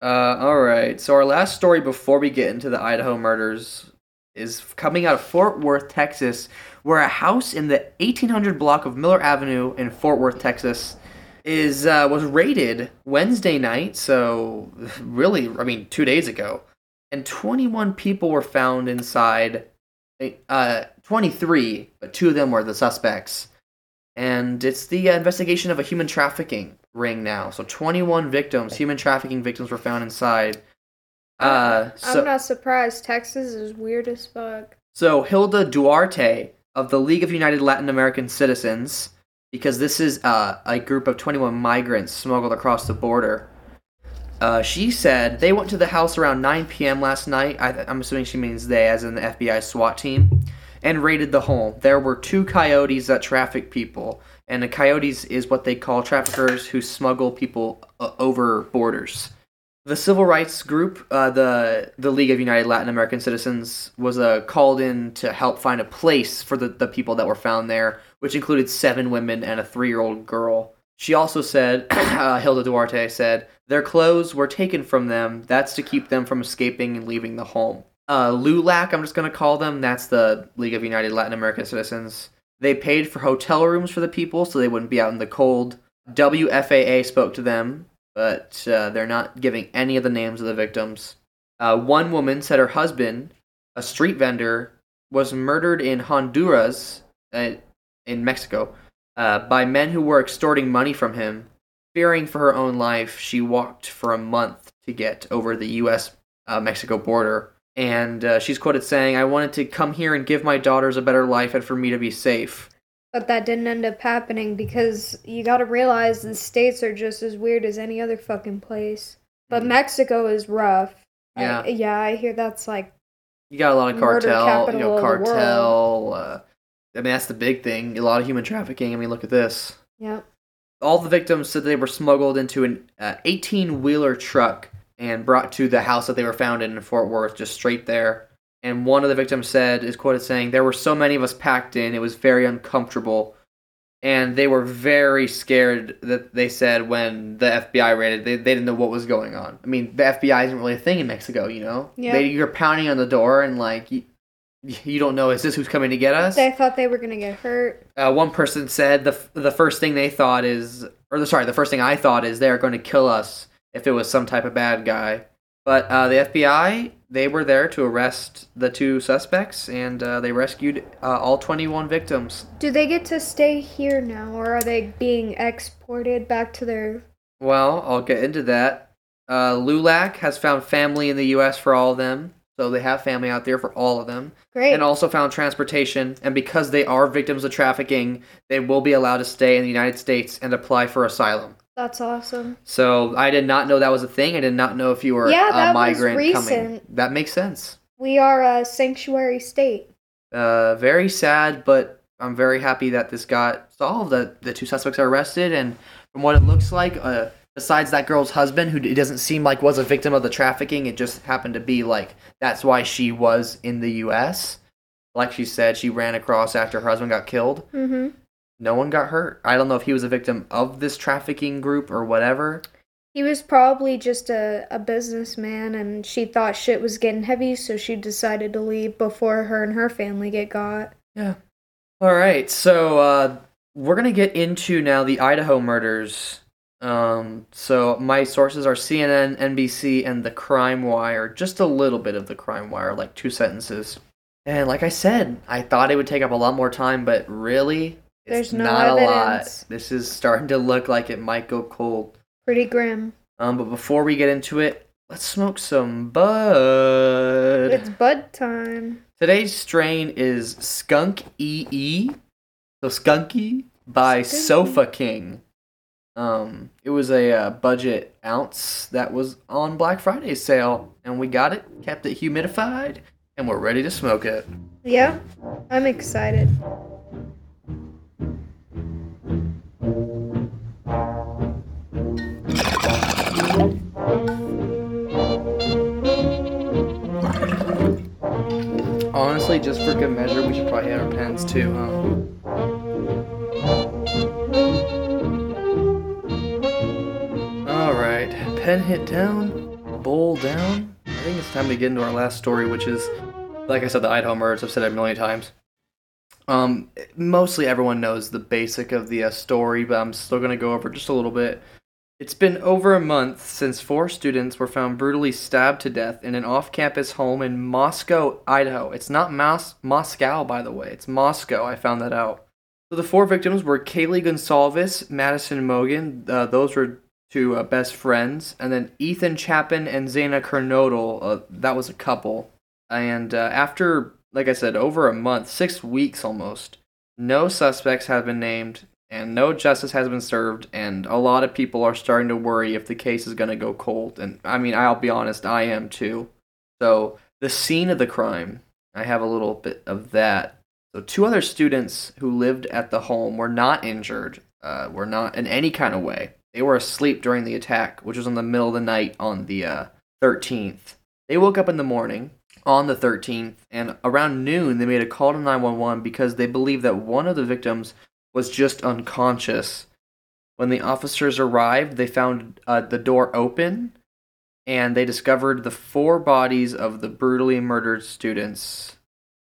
A: Uh, all right. So our last story before we get into the Idaho murders is coming out of Fort Worth, Texas, where a house in the 1800 block of Miller Avenue in Fort Worth, Texas, is uh, was raided Wednesday night. So *laughs* really, I mean, two days ago, and 21 people were found inside. Uh, 23, but two of them were the suspects and it's the uh, investigation of a human trafficking ring now. So 21 victims, human trafficking victims, were found inside. Uh, so,
B: I'm not surprised. Texas is weird as fuck.
A: so Hilda Duarte of the League of United Latin American Citizens, because this is uh, a group of 21 migrants smuggled across the border. Uh, she said they went to the house around 9 p.m. last night. I, I'm assuming she means they, as in the FBI SWAT team, and raided the home. There were two coyotes that traffic people, and the coyotes is what they call traffickers who smuggle people uh, over borders. The civil rights group, uh, the the League of United Latin American Citizens, was uh, called in to help find a place for the, the people that were found there, which included seven women and a three year old girl. She also said, *coughs* uh, Hilda Duarte said, their clothes were taken from them. That's to keep them from escaping and leaving the home. Uh, LULAC, I'm just going to call them. That's the League of United Latin American Citizens. They paid for hotel rooms for the people so they wouldn't be out in the cold. WFAA spoke to them, but uh, they're not giving any of the names of the victims. Uh, one woman said her husband, a street vendor, was murdered in Honduras, uh, in Mexico, uh, by men who were extorting money from him. Fearing for her own life, she walked for a month to get over the U.S. Uh, Mexico border. And uh, she's quoted saying, I wanted to come here and give my daughters a better life and for me to be safe.
B: But that didn't end up happening because you gotta realize the states are just as weird as any other fucking place. But Mexico is rough. I-
A: Yeah.
B: yeah, I hear that's like
A: You got a lot of cartel, you know, cartel. Uh, I mean, that's the big thing. A lot of human trafficking. I mean, look at this.
B: Yep.
A: all the victims said they were smuggled into an 18 wheeler truck and brought to the house that they were found in in Fort Worth, just straight there. And one of the victims said, is quoted saying, There were so many of us packed in, it was very uncomfortable. And they were very scared that they said when the FBI raided, they, they didn't know what was going on. I mean, the FBI isn't really a thing in Mexico, you know?
B: Yeah.
A: They, you're pounding on the door and, like, you, you don't know, is this who's coming to get us?
B: They thought they were gonna get hurt.
A: uh, one person said the the first thing they thought is, or the, sorry, the first thing I thought is they're going to kill us if it was some type of bad guy. But uh, the FBI they were there to arrest the two suspects, and uh, they rescued uh, all 21 victims.
B: Do they get to stay here now, or are they being exported back to their?
A: Well, I'll get into that. Uh, LULAC has found family in the U.S. for all of them, so they have family out there for all of them,
B: Great.
A: and also found transportation. And because they are victims of trafficking, they will be allowed to stay in the United States and apply for asylum.
B: That's awesome.
A: So I did not know that was a thing. I did not know if you were
B: Yeah, that
A: a
B: was
A: migrant coming.
B: recent.
A: That makes sense.
B: We are a sanctuary state.
A: Uh, very sad, but I'm very happy that this got solved. That the two suspects are arrested, and from what it looks like, uh, besides that girl's husband, who it doesn't seem like was a victim of the trafficking, it just happened to be like that's why she was in the U.S. Like she said, she ran across after her husband got killed.
B: Mm-hmm.
A: No one got hurt. I don't know if he was a victim of this trafficking group or whatever.
B: He was probably just a, a businessman, and she thought shit was getting heavy, so she decided to leave before her and her family get got.
A: Yeah. All right. So uh, we're gonna get into now the Idaho murders. Um, so my sources are CNN, NBC, and the Crime Wire. Just a little bit of the Crime Wire, like two sentences. And like I said, I thought it would take up a lot more time, but really,
B: There's no
A: not a lot. This is starting to look like it might go cold.
B: Pretty grim.
A: Um, but before we get into it, let's smoke some bud.
B: It's bud time.
A: Today's strain is Skunk EE. So Skunky by
B: Skunky.
A: Sofa King. Um, it was a uh, budget ounce that was on Black Friday sale, and we got it, kept it humidified, and we're ready to smoke it.
B: Yeah, I'm excited.
A: Honestly, just for good measure, we should probably hit our pens too, huh? Alright, pen hit down, bowl down. I think it's time to get into our last story, which is, like I said, the Idaho murders. I've said it a million times. Um, mostly everyone knows the basic of the uh, story, but I'm still going to go over just a little bit. It's been over a month since four students were found brutally stabbed to death in an off campus home in Moscow, Idaho. It's not Mos- Moscow, by the way, it's Moscow. I found that out. So the four victims were Kaylee Goncalves, Madison Mogen, uh, those were two uh, best friends, and then Ethan Chapin and Xana Kernodle, uh, that was a couple. And uh, after, like I said, over a month, six weeks almost, no suspects have been named and no justice has been served and a lot of people are starting to worry if the case is going to go cold and i mean i'll be honest i am too. So the scene of the crime i have a little bit of that. So two other students who lived at the home were not injured uh, were not in any kind of way. They were asleep during the attack which was in the middle of the night on the uh, 13th they woke up in the morning on the 13th and around noon they made a call to 911 because they believed that one of the victims was just unconscious. When the officers arrived, they found uh, the door open and they discovered the four bodies of the brutally murdered students.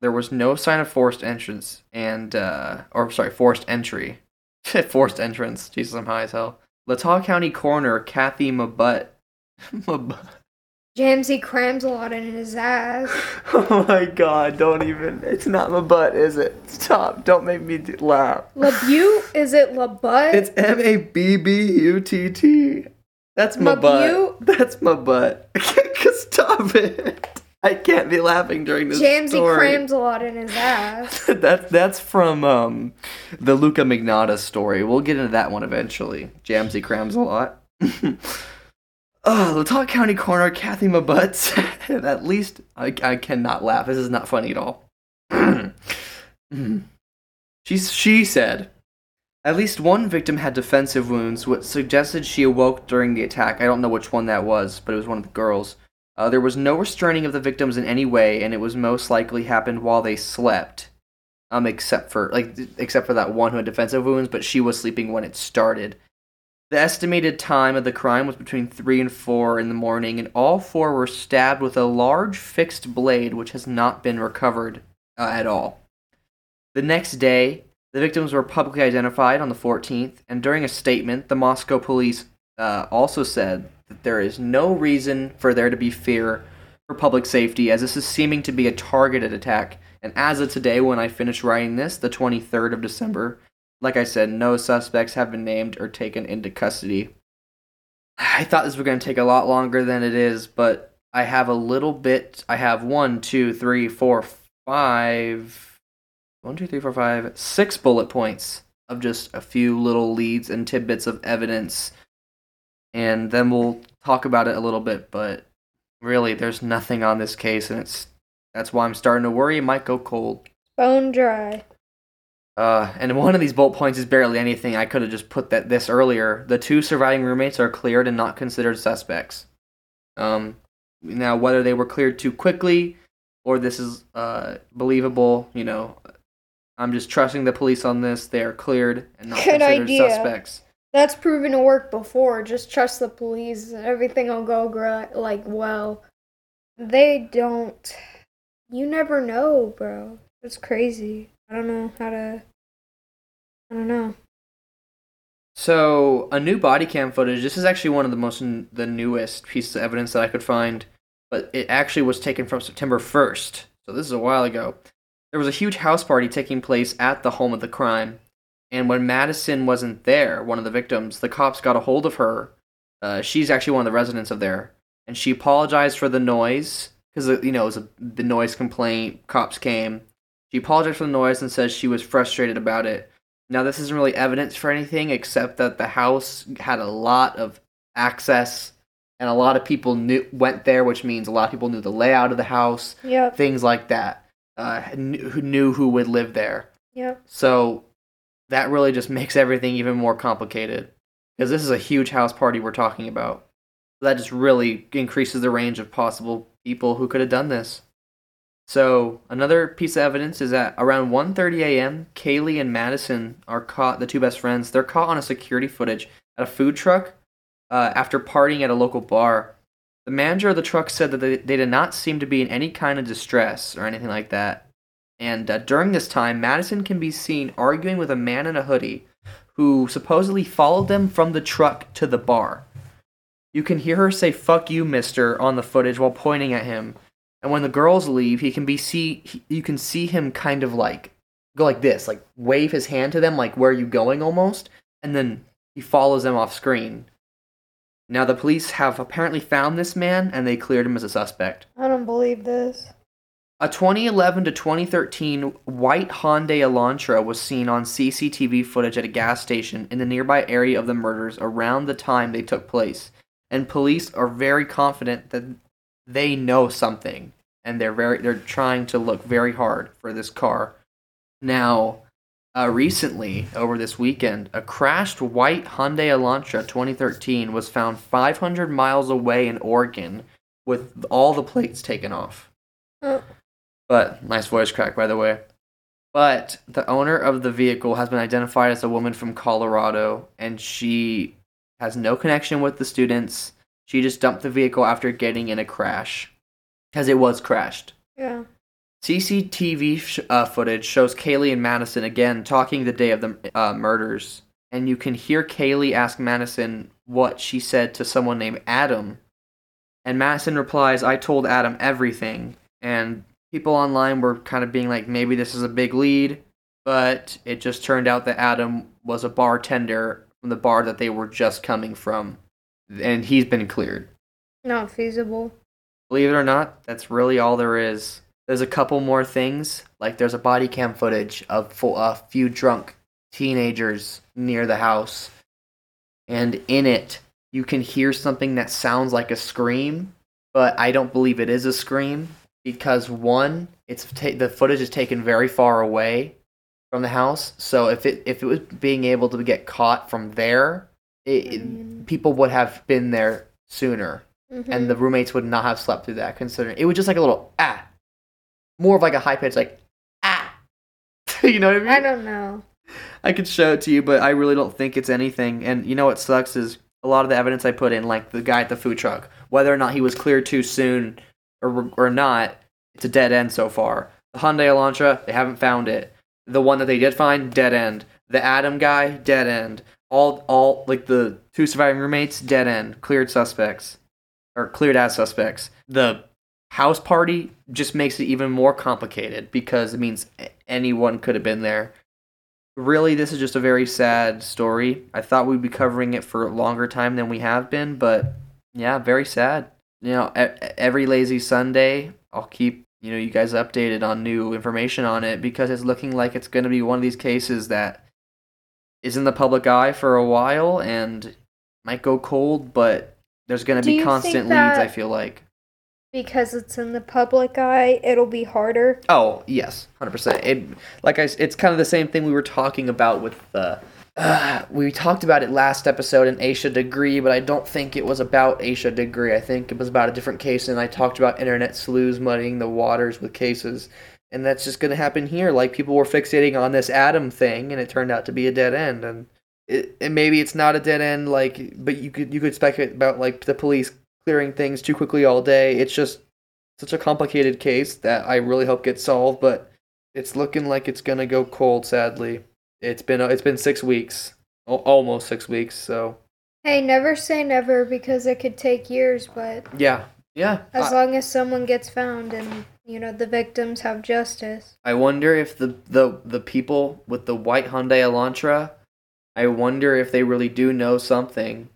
A: There was no sign of forced entrance and, uh, or sorry, forced entry. *laughs* forced entrance. Jesus, I'm high as hell. Latah County Coroner Cathy Mabbutt. *laughs* Mabbutt.
B: Jamesy crams a lot in his ass. *laughs*
A: Oh my god, don't even. It's not my butt, is it? Stop. Don't make me d- laugh.
B: LaBute? Is it LaButt?
A: It's M A B B U T T. That's my butt. That's my butt. *laughs* Can't Stop it. I can't be laughing during this
B: Jamesy
A: story.
B: crams a lot in his ass. *laughs*
A: that's that's from um, the Luca Magnotta story. We'll get into that one eventually. Jamsy crams a lot. Oh, Latah County Coroner Cathy Mabbutt said, *laughs* at least I, I cannot laugh. This is not funny at all. *clears throat* She's, she said, at least one victim had defensive wounds, which suggested she awoke during the attack. I don't know which one that was, but it was one of the girls. Uh, there was no restraining of the victims in any way, and it was most likely happened while they slept. Um, except for like, except for that one who had defensive wounds, but she was sleeping when it started. The estimated time of the crime was between three and four in the morning, and all four were stabbed with a large fixed blade, which has not been recovered uh, at all. The next day, the victims were publicly identified on the 14th, and during a statement, the Moscow police uh, also said that there is no reason for there to be fear for public safety, as this is seeming to be a targeted attack. And as of today, when I finish writing this, the 23rd of December, like I said, no suspects have been named or taken into custody. I thought this was going to take a lot longer than it is, but I have a little bit. I have one, two, three, four, five, one, two, three, four, five, six bullet points of just a few little leads and tidbits of evidence. And then we'll talk about it a little bit, but really, there's nothing on this case, and it's that's why I'm starting to worry it might go cold.
B: Bone dry.
A: Uh, and one of these bullet points is barely anything. I could have just put that this earlier. The two surviving roommates are cleared and not considered suspects. Um, now whether they were cleared too quickly or this is uh believable, you know, I'm just trusting the police on this. They are cleared and not
B: Good
A: considered
B: idea.
A: suspects.
B: That's proven to work before. Just trust the police. and Everything will go gr- like well. They don't. You never know, bro. It's crazy. I don't know how to. I don't know.
A: So, a new body cam footage. This is actually one of the most the newest pieces of evidence that I could find, but it actually was taken from September 1st. So, this is a while ago. There was a huge house party taking place at the home of the crime, and when Madison wasn't there, one of the victims, the cops got a hold of her. Uh, she's actually one of the residents of there, and she apologized for the noise because you know it was a the noise complaint. Cops came. She apologized for the noise and says she was frustrated about it. Now, this isn't really evidence for anything except that the house had a lot of access and a lot of people knew went there, which means a lot of people knew the layout of the house,
B: Yep.
A: things like that. Uh, who knew who would live there.
B: Yep.
A: So that really just *laughs* makes everything even more complicated because this is a huge house party we're talking about. That just really increases the range of possible people who could have done this. So another piece of evidence is that around 1:30 a.m., Kaylee and Madison are caught. The two best friends. They're caught on a security footage at a food truck uh, after partying at a local bar. The manager of the truck said that they, they did not seem to be in any kind of distress or anything like that. And uh, during this time, Madison can be seen arguing with a man in a hoodie who supposedly followed them from the truck to the bar. You can hear her say "fuck you, mister" on the footage while pointing at him. And when the girls leave, he can be see he, you can see him kind of like go like this, like wave his hand to them like where are you going almost, and then he follows them off screen. Now the police have apparently found this man and they cleared him as a suspect.
B: I don't believe this.
A: A 2011 to 2013 white Hyundai Elantra was seen on CCTV footage at a gas station in the nearby area of the murders around the time they took place, and police are very confident that they know something, and they're very they're trying to look very hard for this car. Now, uh, recently over this weekend, a crashed white Hyundai Elantra 2013 was found 500 miles away in Oregon with all the plates taken off.
B: Oh.
A: But nice voice crack, by the way. But the owner of the vehicle has been identified as a woman from Colorado, and she has no connection with the students. She just dumped the vehicle after getting in a crash, because it was crashed.
B: Yeah.
A: CCTV sh- uh, footage shows Kaylee and Madison again talking the day of the uh, murders, and you can hear Kaylee ask Madison what she said to someone named Adam, and Madison replies, "I told Adam everything." And people online were kind of being like, maybe this is a big lead, but it just turned out that Adam was a bartender from the bar that they were just coming from, and he's been cleared.
B: Not feasible.
A: Believe it or not, that's really all there is. There's a couple more things, like there's a body cam footage of a few drunk teenagers near the house, and in it you can hear something that sounds like a scream, but I don't believe it is a scream because one, it's ta- the footage is taken very far away from the house, so if it if it was being able to get caught from there, it, it-
B: Mm.
A: people would have been there sooner
B: Mhm.
A: and the roommates would not have slept through that considering it was just like a little ah more of like a high pitch like ah *laughs* you know what i mean
B: I don't know.
A: I could show it to you but i really don't think it's anything and you know what sucks is a lot of the evidence i put in like the guy at the food truck whether or not he was cleared too soon or, or not it's a dead end so far the hyundai elantra they haven't found it the one that they did find dead end the adam guy dead end all all like the two surviving roommates dead end cleared suspects or cleared as suspects. The house party just makes it even more complicated because it means anyone could have been there. Really, this is just a very sad story. I thought we'd be covering it for a longer time than we have been, but yeah, very sad. You know, every lazy Sunday, I'll keep you know you guys updated on new information on it because it's looking like it's going to be one of these cases that is in the public eye for a while and might go cold, but there's going to be constant leads. I feel like.
B: Because it's in the public eye, it'll be harder.
A: Oh yes, hundred percent. It like I, it's kind of the same thing we were talking about with uh, uh, we talked about it last episode in Asha Degree, but I don't think it was about Asha Degree. I think it was about a different case, and I talked about internet sleuths muddying the waters with cases, and that's just gonna happen here. Like people were fixating on this Adam thing, and it turned out to be a dead end, and it, and maybe it's not a dead end. Like, but you could you could speculate about like the police clearing things too quickly all day. It's just such a complicated case that I really hope gets solved, but it's looking like it's gonna go cold. Sadly, it's been it's been six weeks, almost six weeks. So
B: Hey, never say never because it could take years, but
A: yeah, yeah.
B: as
A: I,
B: long as someone gets found and, you know, the victims have justice.
A: I wonder if the the the people with the white Hyundai Elantra, I wonder if they really do know something.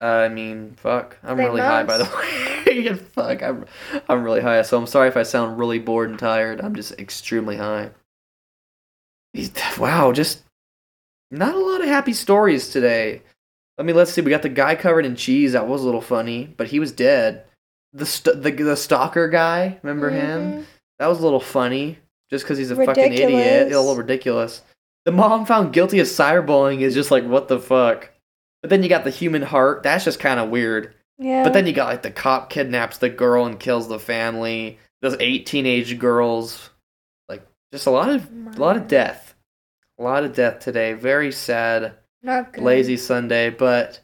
A: Uh, I mean, fuck. I'm
B: They
A: really high, by the way. *laughs* Fuck. I'm I'm really high, so I'm sorry if I sound really bored and tired. I'm just extremely high. Wow, just not a lot of happy stories today. I mean, let's see. We got the guy covered in cheese. That was a little funny, but he was dead. The st- the the stalker guy, remember him?
B: Mhm.
A: That was a little funny, just because he's a fucking idiot. A little ridiculous. The mom found guilty of cyberbullying is just like what the fuck. But then you got the human heart. That's just kind of weird.
B: Yeah.
A: But then you got like the cop kidnaps the girl and kills the family. Those eight teenage girls, like just a lot of a lot of death, a lot of death today. Very sad,
B: Not good.
A: lazy Sunday. But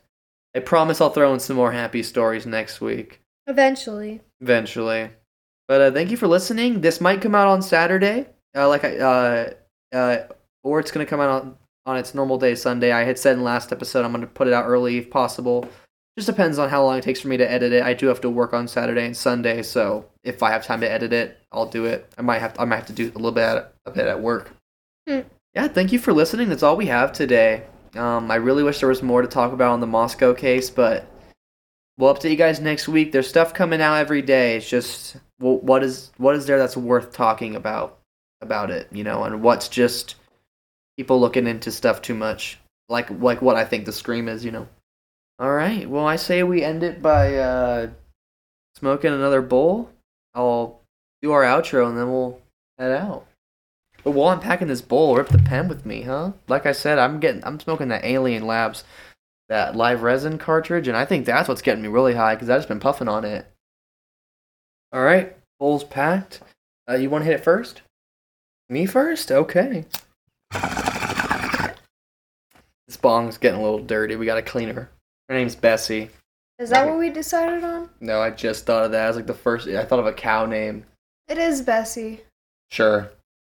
A: I promise I'll throw in some more happy stories next week
B: Eventually.
A: eventually. But uh, thank you for listening. This might come out on Saturday, uh, like I, uh, uh, or it's gonna come out on, on its normal day, Sunday. I had said in last episode I'm gonna put it out early if possible. Just depends on how long it takes for me to edit it. I do have to work on Saturday and Sunday, so if I have time to edit it, I'll do it. I might have I might have to do a little bit at, a bit at work.
B: Hmm.
A: Yeah, thank you for listening. That's all we have today. Um, I really wish there was more to talk about on the Moscow case, but we'll update you guys next week. There's stuff coming out every day. It's just well, what is what is there that's worth talking about about it, you know, and what's just people looking into stuff too much, like like what I think the scream is, you know. All right. Well, I say we end it by uh, smoking another bowl. I'll do our outro and then we'll head out. But while I'm packing this bowl, rip the pen with me, huh? Like I said, I'm getting I'm smoking that Alien Labs that live resin cartridge, and I think that's what's getting me really high because I've just been puffing on it. All right, bowl's packed. Uh, you want to hit it first? Me first? Okay. This bong's getting a little dirty. We gotta clean her. Her name's Bessie.
B: Is that what we decided on?
A: No, I just thought of that. as like the first. I thought of a cow name.
B: It is Bessie.
A: Sure.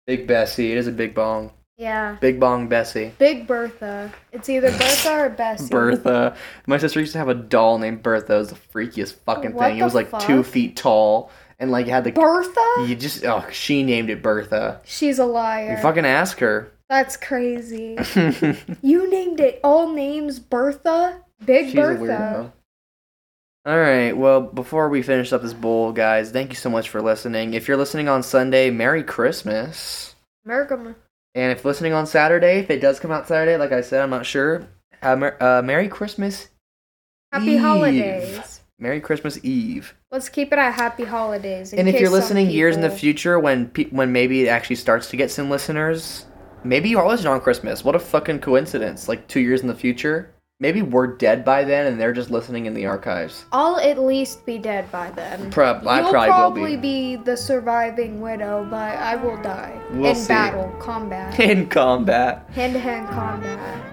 A: Big Bessie. It is a big bong.
B: Yeah.
A: Big bong Bessie.
B: Big Bertha. It's either Bertha or Bessie. *laughs*
A: Bertha. My sister used to have a doll named Bertha. It was the freakiest fucking
B: What
A: thing. It
B: the
A: was like two feet tall and like had the.
B: Bertha?
A: You just oh she named it Bertha.
B: She's a liar.
A: You fucking ask her.
B: That's crazy. *laughs* You named it all names Bertha? Big Bertha.
A: All right. Well, before we finish up this bowl, guys, thank you so much for listening. If you're listening on Sunday, Merry Christmas.
B: Mergum.
A: And if listening on Saturday, if it does come out Saturday, like I said, I'm not sure. Uh, mer- uh, Merry Christmas.
B: Happy
A: Eve.
B: holidays.
A: Merry Christmas Eve.
B: Let's keep it at happy holidays. in
A: and if you're listening years in the future, when pe- when maybe it actually starts to get some listeners, maybe you're always on Christmas. What a fucking coincidence! Like two years in the future, maybe we're dead by then, and they're just listening in the archives.
B: I'll at least be dead by then.
A: Prob- I
B: You'll
A: probably,
B: probably
A: will be.
B: the surviving widow, but I will die
A: We'll
B: in
A: see.
B: battle, combat, *laughs*
A: in combat.
B: hand-to-hand combat.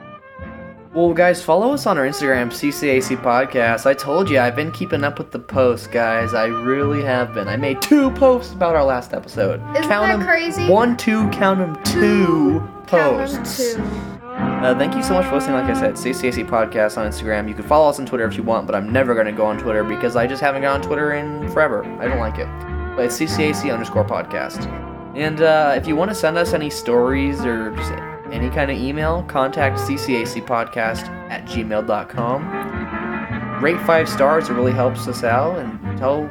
A: Well, guys, follow us on our Instagram, CCAC Podcast. I told you I've been keeping up with the posts, guys. I really have been. I made two posts about our last episode.
B: Isn't
A: count
B: that
A: 'em-
B: crazy?
A: One, two, count them, two
B: Count 'em
A: posts.
B: two.
A: Uh, thank you so much for listening. Like I said, CCAC Podcast on Instagram. You can follow us on Twitter if you want, but I'm never going to go on Twitter because I just haven't gone on Twitter in forever. I don't like it. But it's CCAC underscore podcast. And uh, if you want to send us any stories or just any kind of email, contact ccacpodcast at gmail.com. Rate five stars, it really helps us out. And tell,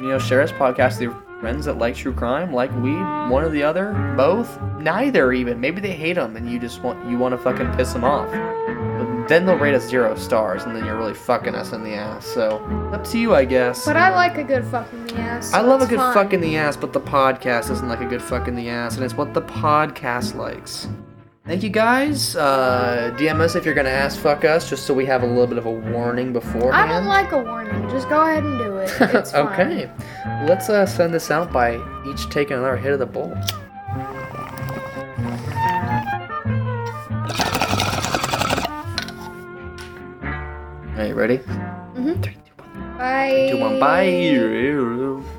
A: you know, share this podcast with your friends that like true crime, like weed, one or the other, both, neither even. Maybe they hate them and you just want you want to fucking piss them off. But then they'll rate us zero stars, and then you're really fucking us in the ass. So up to you, I guess.
B: But I like a good fuck in the ass.
A: I love a good
B: fine.
A: fuck in the ass, but the podcast isn't like a good fuck in the ass, and it's what the podcast likes. Thank you guys. Uh, DM us if you're gonna ask fuck us, just so we have a little bit of a warning beforehand.
B: I don't like a warning. Just go ahead and do it. *laughs* It's fine.
A: okay. Let's uh, send this out by each taking another hit of the bowl. Are you ready?
B: Mhm.
A: Three, two, one.
B: Bye.
A: Two, one. Bye.